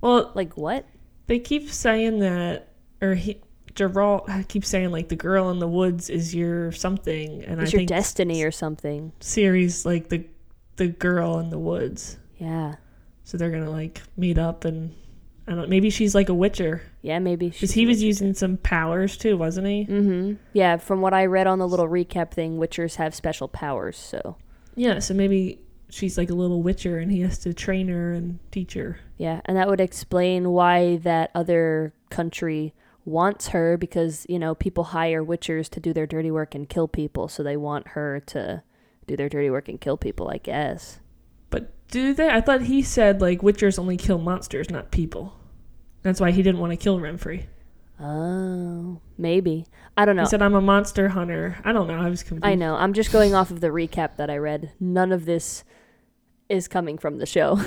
Well, like what? They keep saying that, or he, Geralt keeps saying like the girl in the woods is your something, and it's I your destiny or something. Series like the the girl in the woods. Yeah. So they're gonna like meet up, and I don't. Maybe she's like a witcher Yeah, maybe. because he was using some powers too, wasn't he? Mm-hmm. Yeah, from what I read on the little recap thing, Witchers have special powers. So Yeah. So maybe she's like a little witcher, and he has to train her and teach her. yeah, and that would explain why that other country wants her because you know people hire Witchers to do their dirty work and kill people, so they want her to do their dirty work and kill people. I guess. But do they? I thought he said like witchers only kill monsters, not people. That's why he didn't want to kill Renfri. Oh, maybe. I don't know. He said, "I'm a monster hunter." I don't know. I was confused. I know. I'm just going off of the recap that I read. None of this is coming from the show.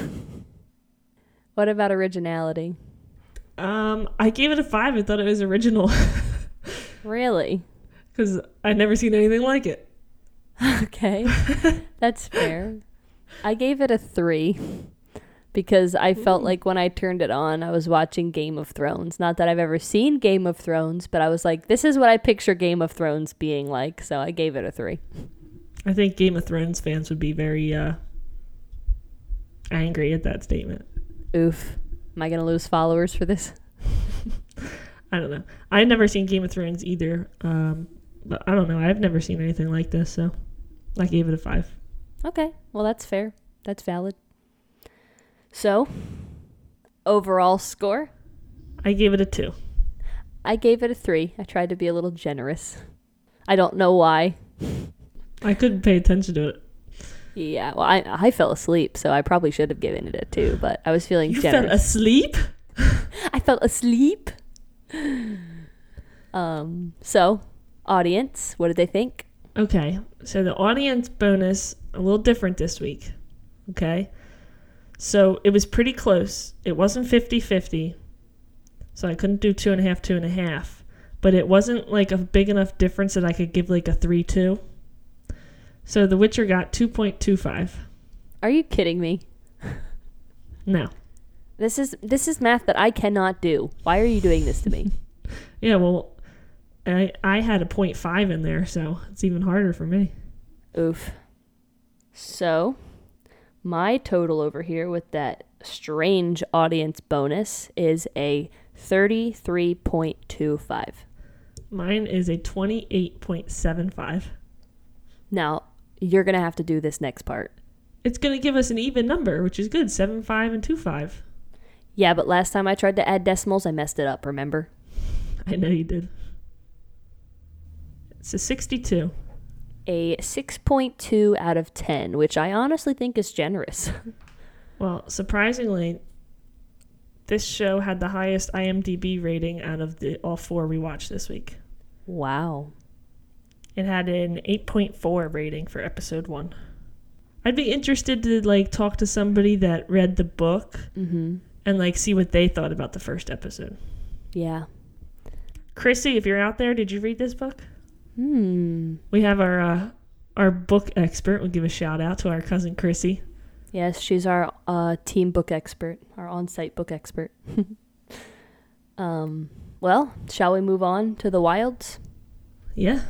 what about originality? Um, I gave it a five. I thought it was original Really? because I'd never seen anything like it. Okay. That's fair. I gave it a three because I felt like when I turned it on, I was watching Game of Thrones. Not that I've ever seen Game of Thrones, but I was like, this is what I picture Game of Thrones being like. So I gave it a three. I think Game of Thrones fans would be very uh, angry at that statement. Oof. Am I going to lose followers for this? I don't know. I've never seen Game of Thrones either. Um, but I don't know. I've never seen anything like this, so I gave it a five. Okay. Well, that's fair. That's valid. So, overall score, I gave it a two. I gave it a three. I tried to be a little generous. I don't know why. I couldn't pay attention to it. Yeah, well, I I fell asleep, so I probably should have given it a two, but I was feeling You generous. fell asleep? I fell asleep. Um. So, audience, what did they think? Okay, so the audience bonus a little different this week. Okay, so it was pretty close. It wasn't 50 50, so I couldn't do two and a half, two and a half, but it wasn't like a big enough difference that I could give like a 3 2. So The Witcher got 2.25. Are you kidding me? No. This is this is math that I cannot do. Why are you doing this to me? Yeah, well, I, I had a 0.5 in there, so it's even harder for me. Oof. So, my total over here with that strange audience bonus is a 33.25. Mine is a 28.75. Now, you're going to have to do this next part. It's going to give us an even number, which is good 7 5 and 2 5. Yeah, but last time I tried to add decimals, I messed it up, remember? I know you did. It's a 62. A 6.2 out of 10, which I honestly think is generous. Well, surprisingly, this show had the highest IMDb rating out of the all four we watched this week. wow. It had an 8.4 rating for episode 1. I'd be interested to like talk to somebody that read the book Mhm. and like see what they thought about the first episode. Yeah. Chrissy, if you're out there, did you read this book? Hmm. We have our uh, our book expert. We'll give a shout out to our cousin Chrissy. Yes, she's our uh, team book expert, our on-site book expert. um, well, shall we move on to the wilds? Yeah.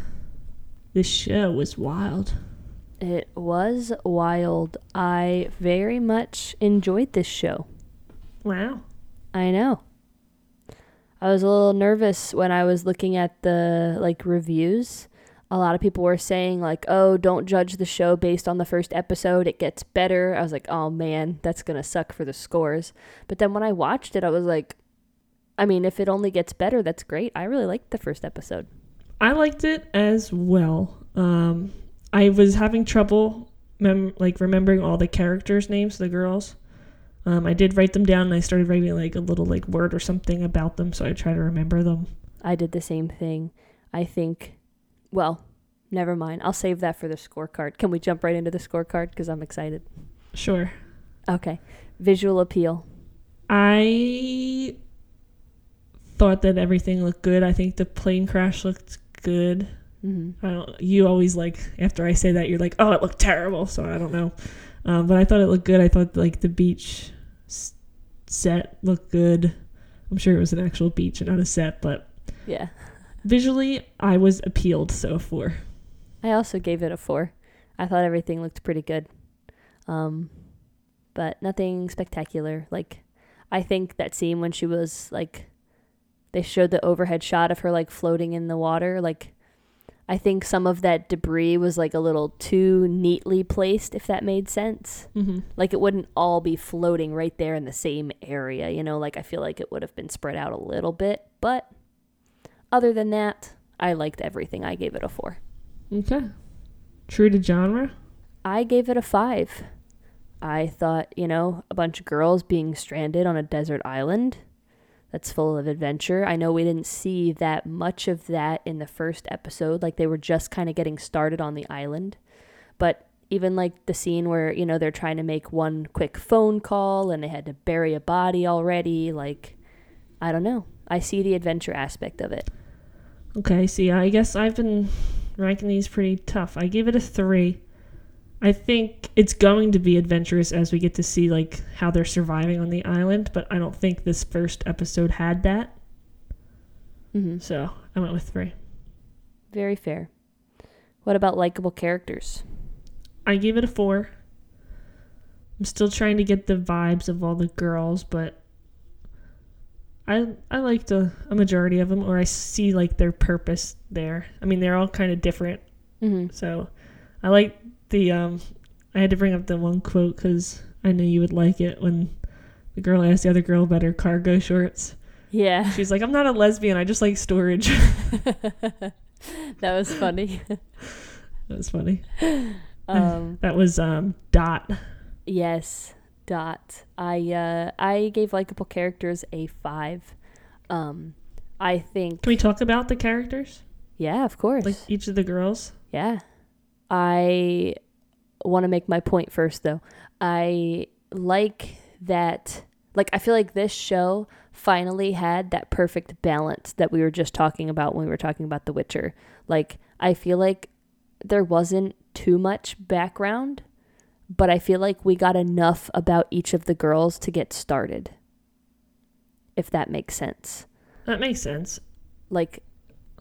This show was wild. It was wild. I very much enjoyed this show. Wow. I know. I was a little nervous when I was looking at the like reviews. A lot of people were saying like, "Oh, don't judge the show based on the first episode. It gets better." I was like, "Oh man, that's going to suck for the scores." But then when I watched it, I was like, I mean, if it only gets better, that's great. I really liked the first episode. I liked it as well. Um, I was having trouble mem- like remembering all the characters' names, the girls. Um, I did write them down, and I started writing like a little like word or something about them, so I try to remember them. I did the same thing. I think well, never mind. I'll save that for the scorecard. Can we jump right into the scorecard cuz I'm excited. Sure. Okay. Visual appeal. I thought that everything looked good. I think the plane crash looked good. Mhm. I don't. You always like after I say that you're like, oh, it looked terrible. So I don't know, um, but I thought it looked good. I thought like the beach set looked good. I'm sure it was an actual beach and not a set, but Yeah. visually I was appealed. So a four. I also gave it a four. I thought everything looked pretty good. Um, but nothing spectacular. Like, I think that scene when she was like, they showed the overhead shot of her like floating in the water. Like, I think some of that debris was like a little too neatly placed, if that made sense. Mm-hmm. Like, it wouldn't all be floating right there in the same area, you know? Like, I feel like it would have been spread out a little bit. But other than that, I liked everything. I gave it a four. Okay. True to genre. I gave it a five. I thought, you know, a bunch of girls being stranded on a desert island that's full of adventure. I know we didn't see that much of that in the first episode, like they were just kind of getting started on the island. But even like the scene where, you know, they're trying to make one quick phone call and they had to bury a body already, like, I don't know. I see the adventure aspect of it. Okay, see, I guess I've been ranking these pretty tough. I gave it a three. I think it's going to be adventurous as we get to see like how they're surviving on the island, but I don't think this first episode had that. Mm-hmm. So I went with three. Very fair. What about likable characters? I gave it a four. I'm still trying to get the vibes of all the girls, but I I liked a, a majority of them, or I see like their purpose there. I mean, they're all kind of different, Mm-hmm. so I like the. Um, I had to bring up the one quote because I knew you would like it when the girl asked the other girl about her cargo shorts. Yeah. She's like, "I'm not a lesbian. I just like storage." that was funny. that was funny. um, That was um, Dot. yes, dot. I uh, I gave likable characters a five. Um, I think. Can we talk about the characters, Yeah, of course. like each of the girls? Yeah. I want to make my point first, though. I like that, like, I feel like this show finally had that perfect balance that we were just talking about when we were talking about The Witcher. Like, I feel like there wasn't too much background, but I feel like we got enough about each of the girls to get started. If that makes sense That makes sense. like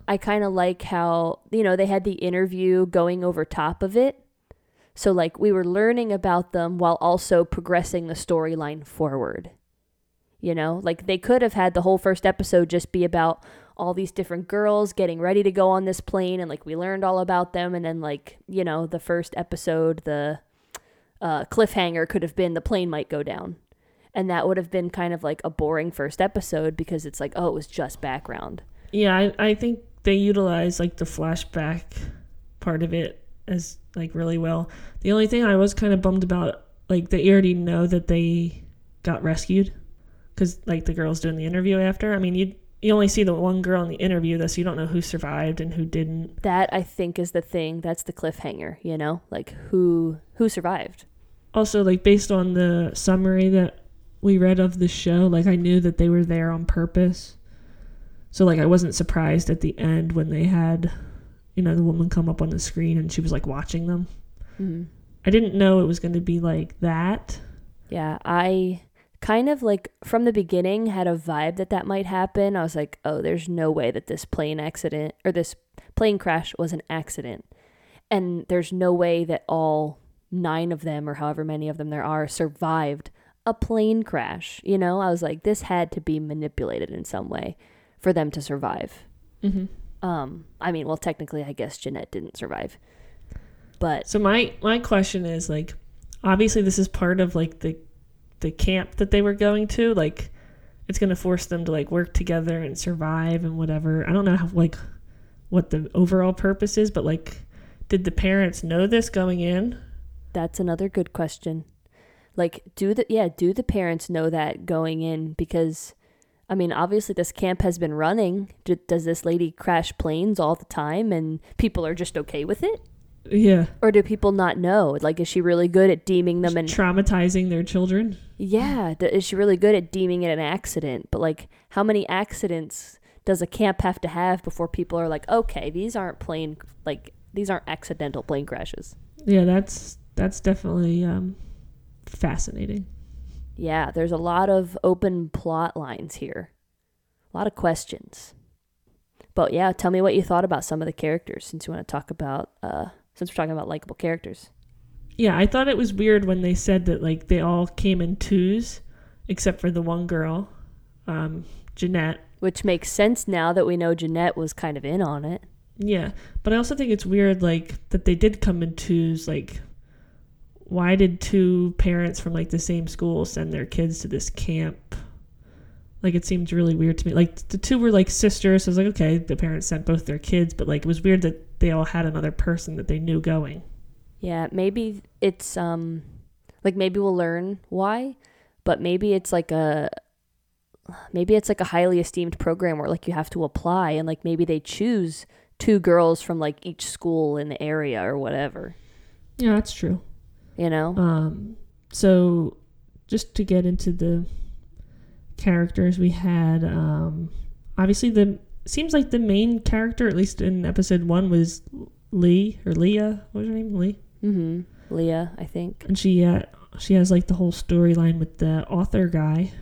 I kind of like how you know they had the interview going over top of it. So like we were learning about them while also progressing the storyline forward. You know, like they could have had the whole first episode just be about all these different girls getting ready to go on this plane and like we learned all about them and then like, you know, the first episode the uh cliffhanger could have been the plane might go down. And that would have been kind of like a boring first episode because it's like, oh, it was just background. Yeah, I, I think they utilize like the flashback part of it as like really well. The only thing I was kind of bummed about, like they already know that they got rescued because like the girls doing the interview after. I mean, you you only see the one girl in the interview, though, so you don't know who survived and who didn't. that I think is the thing. That's the cliffhanger, you know? Like who who survived. Also, like based on the summary that we read of the show, like I knew that they were there on purpose. So like I wasn't surprised at the end when they had, you know, the woman come up on the screen and she was like watching them. Mm-hmm. I didn't know it was going to be like that. Yeah, I kind of like from the beginning had a vibe that that might happen. I was like, "Oh, there's no way that this plane accident or this plane crash was an accident." And there's no way that all 9 of them or however many of them there are survived a plane crash. You know, I was like this had to be manipulated in some way for them to survive. Mm-hmm. Um, I mean, well, technically, I guess Jeanette didn't survive, but So my my question is like, obviously this is part of like the the camp that they were going to. Like, it's going to force them to like work together and survive and whatever. I don't know how like what the overall purpose is, but like, did the parents know this going in? That's another good question. Like, do the yeah, do the parents know that going in? Because, I mean, obviously this camp has been running. D- does this lady crash planes all the time, and people are just okay with it, Yeah, or do people not know? Like, is she really good at deeming them? And traumatizing their children. yeah, d- is she really good at deeming it an accident? But like, how many accidents does a camp have to have before people are like, okay, these aren't plane like these aren't accidental plane crashes? Yeah, that's that's definitely um, fascinating. Yeah, there's a lot of open plot lines here. A lot of questions. But yeah, tell me what you thought about some of the characters since you want to talk about uh since we're talking about likable characters. Yeah, I thought it was weird when they said that like they all came in twos except for the one girl, um, Jeanette. Which makes sense now that we know Jeanette was kind of in on it. Yeah, but I also think it's weird, like that they did come in twos. Like, why did two parents from like the same school send their kids to this camp? Like, it seemed really weird to me. Like, the two were like sisters. So I was like, okay, the parents sent both their kids, but like, it was weird that they all had another person that they knew going. Yeah, maybe it's um like maybe we'll learn why, but maybe it's like a maybe it's like a highly esteemed program where like you have to apply and like maybe they choose two girls from like each school in the area or whatever. Yeah, that's true. You know? Um, so just to get into the characters, we had um, obviously the seems like the main character, at least in episode one, was Lee or Leah. What was her name? Lee. Mhm. Leah, I think. And she uh, she has like the whole storyline with the author guy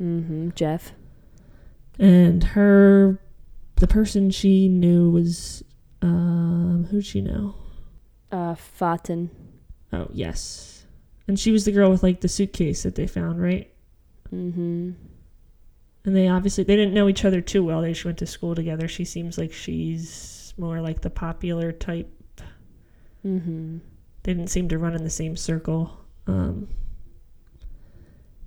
Mhm. Jeff. and her the person she knew was um who'd she know? Uh Fatin. Oh yes. And she was the girl with like the suitcase that they found, right? Mm-hmm. And they obviously they didn't know each other too well. They just went to school together. She seems like she's more like the popular type. Mm-hmm. They didn't seem to run in the same circle. Um,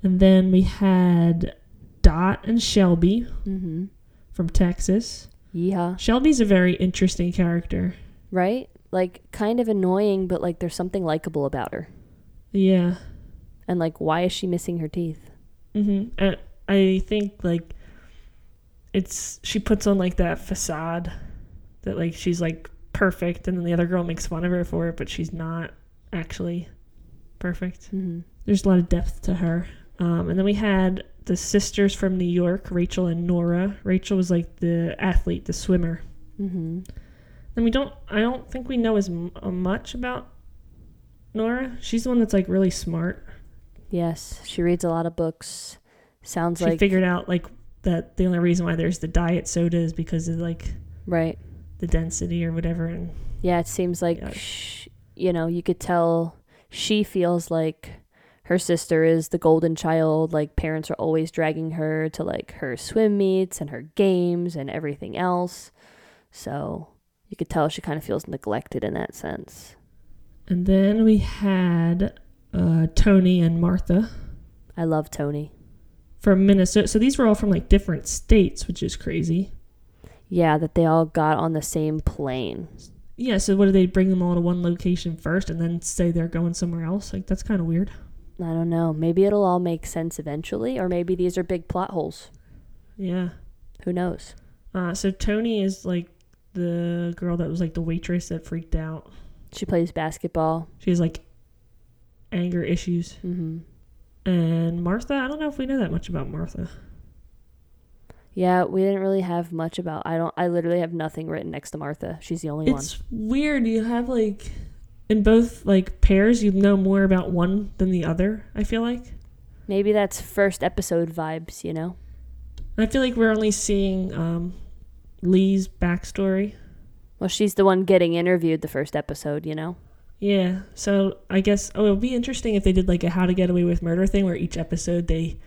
and then we had Dot and Shelby mm-hmm. from Texas. Yeah. Shelby's a very interesting character. Right? Like kind of annoying, but like there's something likable about her. Yeah. And like why is she missing her teeth? Mm-hmm. And I think like it's she puts on like that facade that like she's like perfect, and then the other girl makes fun of her for it, but she's not actually perfect. Mhm. There's a lot of depth to her. Um, and then we had the sisters from New York, Rachel and Nora. Rachel was like the athlete, the swimmer. Mhm. And we don't, I don't think we know as m- uh, much about Nora. She's the one that's like really smart. Yes, she reads a lot of books. Sounds like She like figured out like that the only reason why there's the diet soda is because of like right. the density or whatever. And Yeah, it seems like Yeah. sh- you know, you could tell she feels like her sister is the golden child, like parents are always dragging her to like her swim meets and her games and everything else. So, you could tell she kind of feels neglected in that sense. and then we had uh, Tony and Martha I love Tony. from Minnesota. So these were all from like different states, which is crazy. Yeah, that they all got on the same plane. Yeah, so what do they bring them all to one location first and then say they're going somewhere else? Like that's kind of weird. I don't know. Maybe it'll all make sense eventually, or maybe these are big plot holes. Yeah. Who knows? Uh, so Tony is like the girl that was like the waitress that freaked out. She plays basketball. She has like anger issues. hmm And Martha, I don't know if we know that much about Martha. Yeah, we didn't really have much about. I don't. I literally have nothing written next to Martha. She's the only one. It's weird. You have like in both like pairs, you know more about one than the other. I feel like. Maybe that's first episode vibes. You know. I feel like we're only seeing um, Lee's backstory. Well, she's the one getting interviewed the first episode. You know. Yeah. So I guess oh, it would be interesting if they did like a How to Get Away with Murder thing, where each episode they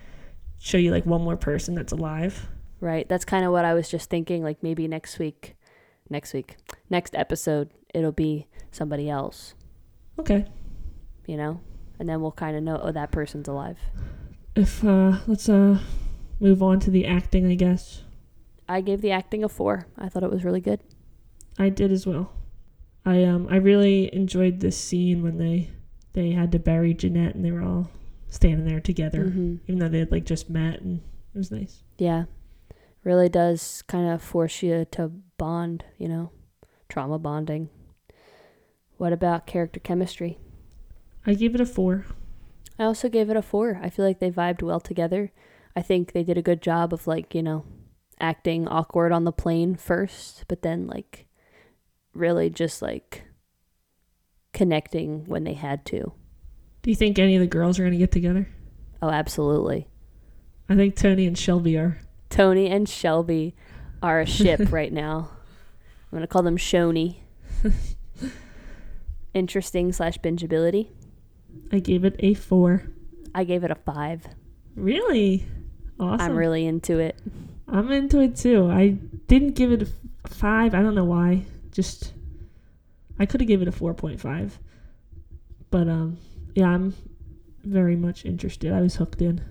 show you like one more person that's alive. Right. That's kind of what I was just thinking. Like maybe next week, next week, next episode, it'll be somebody else. Okay. You know, and then we'll kind of know. Oh, that person's alive. If uh, let's uh move on to the acting, I guess. I gave the acting a four. I thought it was really good. I did as well. I um I really enjoyed this scene when they they had to bury Jeanette and they were all standing there together, hmm even though they had like just met and it was nice. Yeah. Really does kind of force you to bond, you know, trauma bonding. What about character chemistry? I gave it a four. I also gave it a four. I feel like they vibed well together. I think they did a good job of, like, you know, acting awkward on the plane first, but then, like, really just, like, connecting when they had to. Do you think any of the girls are gonna get together? Oh, absolutely. I think Tony and Shelby are. Tony and Shelby are a ship right now. I'm gonna call them Shoney. Interesting slash bingeability. I gave it a four. I gave it a five. Really? Awesome. I'm really into it. I'm into it too. I didn't give it a f- five. I don't know why. Just I could have given it a four point five. But um yeah, I'm very much interested. I was hooked in.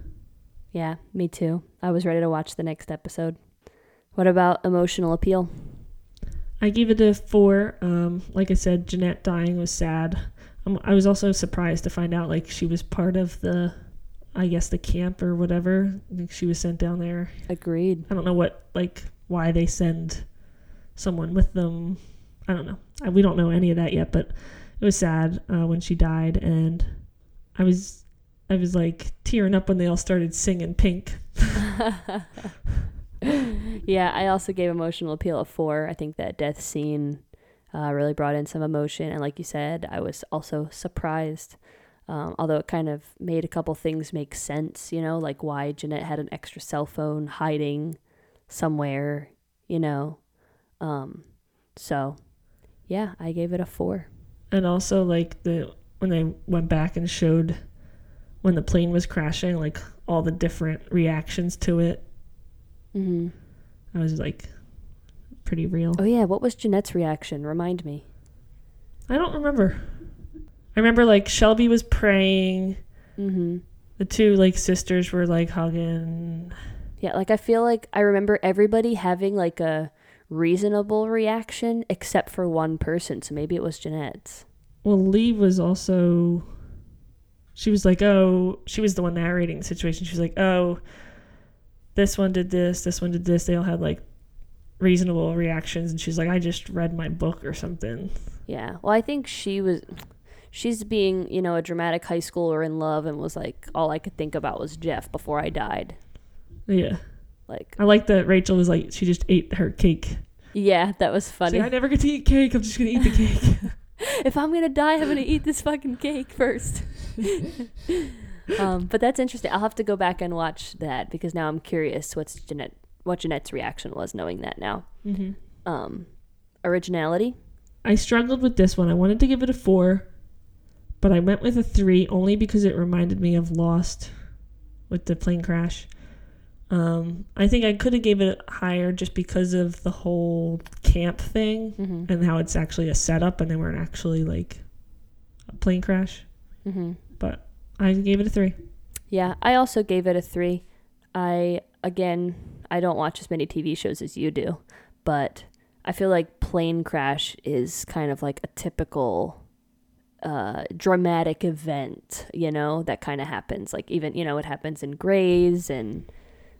Yeah, me too. I was ready to watch the next episode. What about emotional appeal? I gave it a four. Um, like I said, Jeanette dying was sad. Um, I was also surprised to find out like she was part of the, I guess the camp or whatever. Like, she was sent down there. Agreed. I don't know what like why they send someone with them. I don't know. I, we don't know any of that yet, but it was sad uh, when she died, and I was I was like tearing up when they all started singing Pink. yeah, I also gave emotional appeal a four. I think that death scene uh, really brought in some emotion, and like you said, I was also surprised. Um, although it kind of made a couple things make sense, you know, like why Jeanette had an extra cell phone hiding somewhere, you know. Um, so, yeah, I gave it a four. And also like the when they went back and showed when the plane was crashing, like all the different reactions to it. Mm-hmm. I was like pretty real. Oh yeah, what was Jeanette's reaction? Remind me. I don't remember. I remember like Shelby was praying. Mm-hmm. The two like sisters were like hugging. Yeah, like I feel like I remember everybody having like a reasonable reaction except for one person, so maybe it was Jeanette's. Well, Lee was also. She was like, oh, she was the one narrating the situation. She was like, oh, this one did this, this one did this. They all had like reasonable reactions, and she's like, I just read my book or something. Yeah. Well, I think she was she's being, you know, a dramatic high schooler in love and was like all I could think about was Jeff before I died. Yeah. Like I like that Rachel was like, she just ate her cake. Yeah, that was funny. like, I never get to eat cake. I'm just gonna eat the cake. if I'm gonna die, I'm gonna eat this fucking cake first. um, but that's interesting. I'll have to go back and watch that because now I'm curious what's Jeanette what Jeanette's reaction was knowing that now. mm-hmm. Um, originality. I struggled with this one. I wanted to give it a four, but I went with a three only because it reminded me of Lost with the plane crash. Um, I think I could have gave it higher just because of the whole camp thing Mm-hmm. and how it's actually a setup and they weren't actually like a plane crash. Mm-hmm. But I gave it a three. Yeah, I also gave it a three. I again, I don't watch as many TV shows as you do, but I feel like plane crash is kind of like a typical uh, dramatic event, you know, that kind of happens. Like even you know, it happens in Grey's and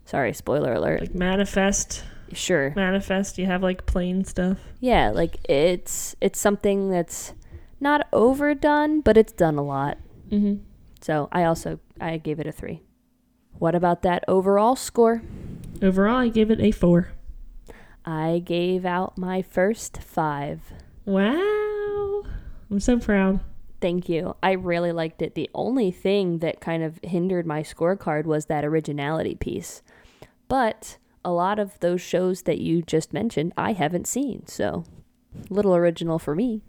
sorry, spoiler alert. Like manifest, sure, manifest. You have like plane stuff. yeah, like it's it's something that's not overdone, but it's done a lot. Mm-hmm. So I also I gave it a three. What about that overall score? Overall, I gave it a four. I gave out my first five. Wow, I'm so proud. Thank you. I really liked it. The only thing that kind of hindered my scorecard was that originality piece. But a lot of those shows that you just mentioned, I haven't seen. So, little original for me.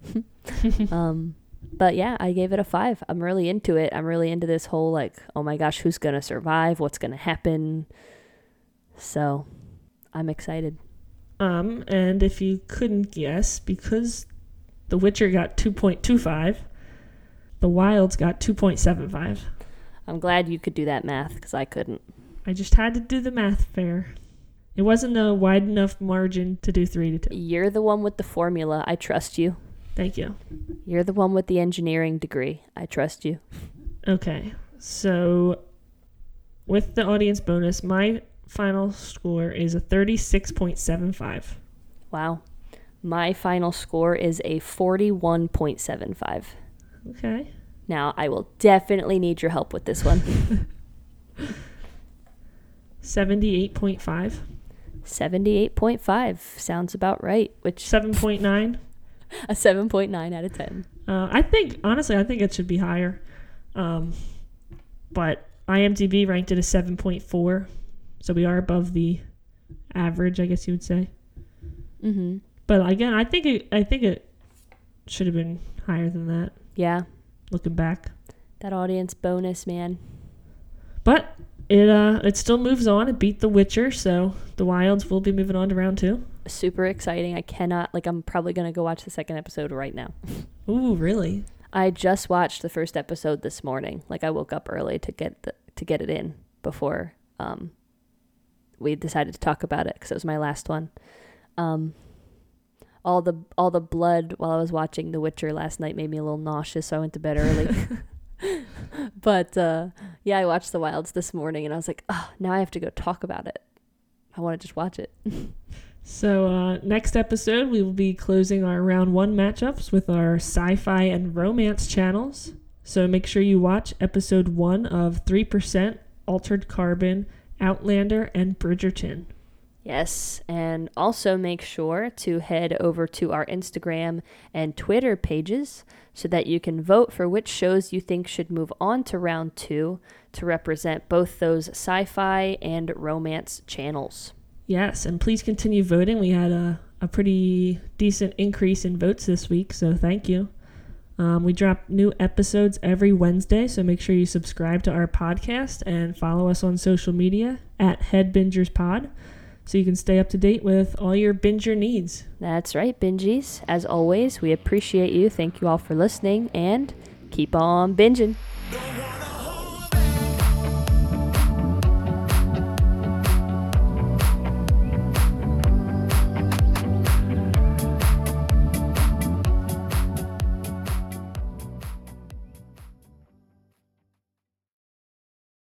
um, but yeah, I gave it a five. I'm really into it. I'm really into this whole like, oh my gosh, who's going to survive? What's going to happen? So, I'm excited. Um, and if you couldn't guess, because The Witcher got 2.25, The Wilds got 2.75. I'm glad you could do that math because I couldn't. I just had to do the math fair. It wasn't a wide enough margin to do 3 to 2. You're the one with the formula. I trust you. Thank you. You're the one with the engineering degree. I trust you. Okay, so with the audience bonus, my final score is a 36.75. Wow. My final score is a 41.75. Okay. Now, I will definitely need your help with this one. 78.5. 78.5 sounds about right, which 7.9. a 7.9 out of 10. Uh, I think, honestly, I think it should be higher. Um, but IMDb ranked it a 7.4. So we are above the average, I guess you would say. Mhm. But again, I think it, I think it should have been higher than that Yeah. looking back. That audience bonus, man. But it uh it still moves on. It beat The Witcher, so the Wilds will be moving on to round two. Super exciting. I cannot like I'm probably gonna go watch the second episode right now. Ooh, really? I just watched the first episode this morning. Like I woke up early to get the, to get it in before um we decided to talk about it because it was my last one. Um, all the all the blood while I was watching The Witcher last night made me a little nauseous, so I went to bed early. but uh, yeah, I watched The Wilds this morning, and I was like, oh, now I have to go talk about it. I want to just watch it. So uh, next episode, we will be closing our round one matchups with our sci-fi and romance channels. So make sure you watch episode one of Three Percent, Altered Carbon, Outlander, and Bridgerton. Yes, and also make sure to head over to our Instagram and Twitter pages so that you can vote for which shows you think should move on to round two to represent both those sci fi and romance channels. Yes, and please continue voting. We had a, a pretty decent increase in votes this week, so thank you. Um, we drop new episodes every Wednesday, so make sure you subscribe to our podcast and follow us on social media at HeadBingersPod so you can stay up to date with all your binger needs. That's right, bingies. As always, we appreciate you. Thank you all for listening and keep on binging.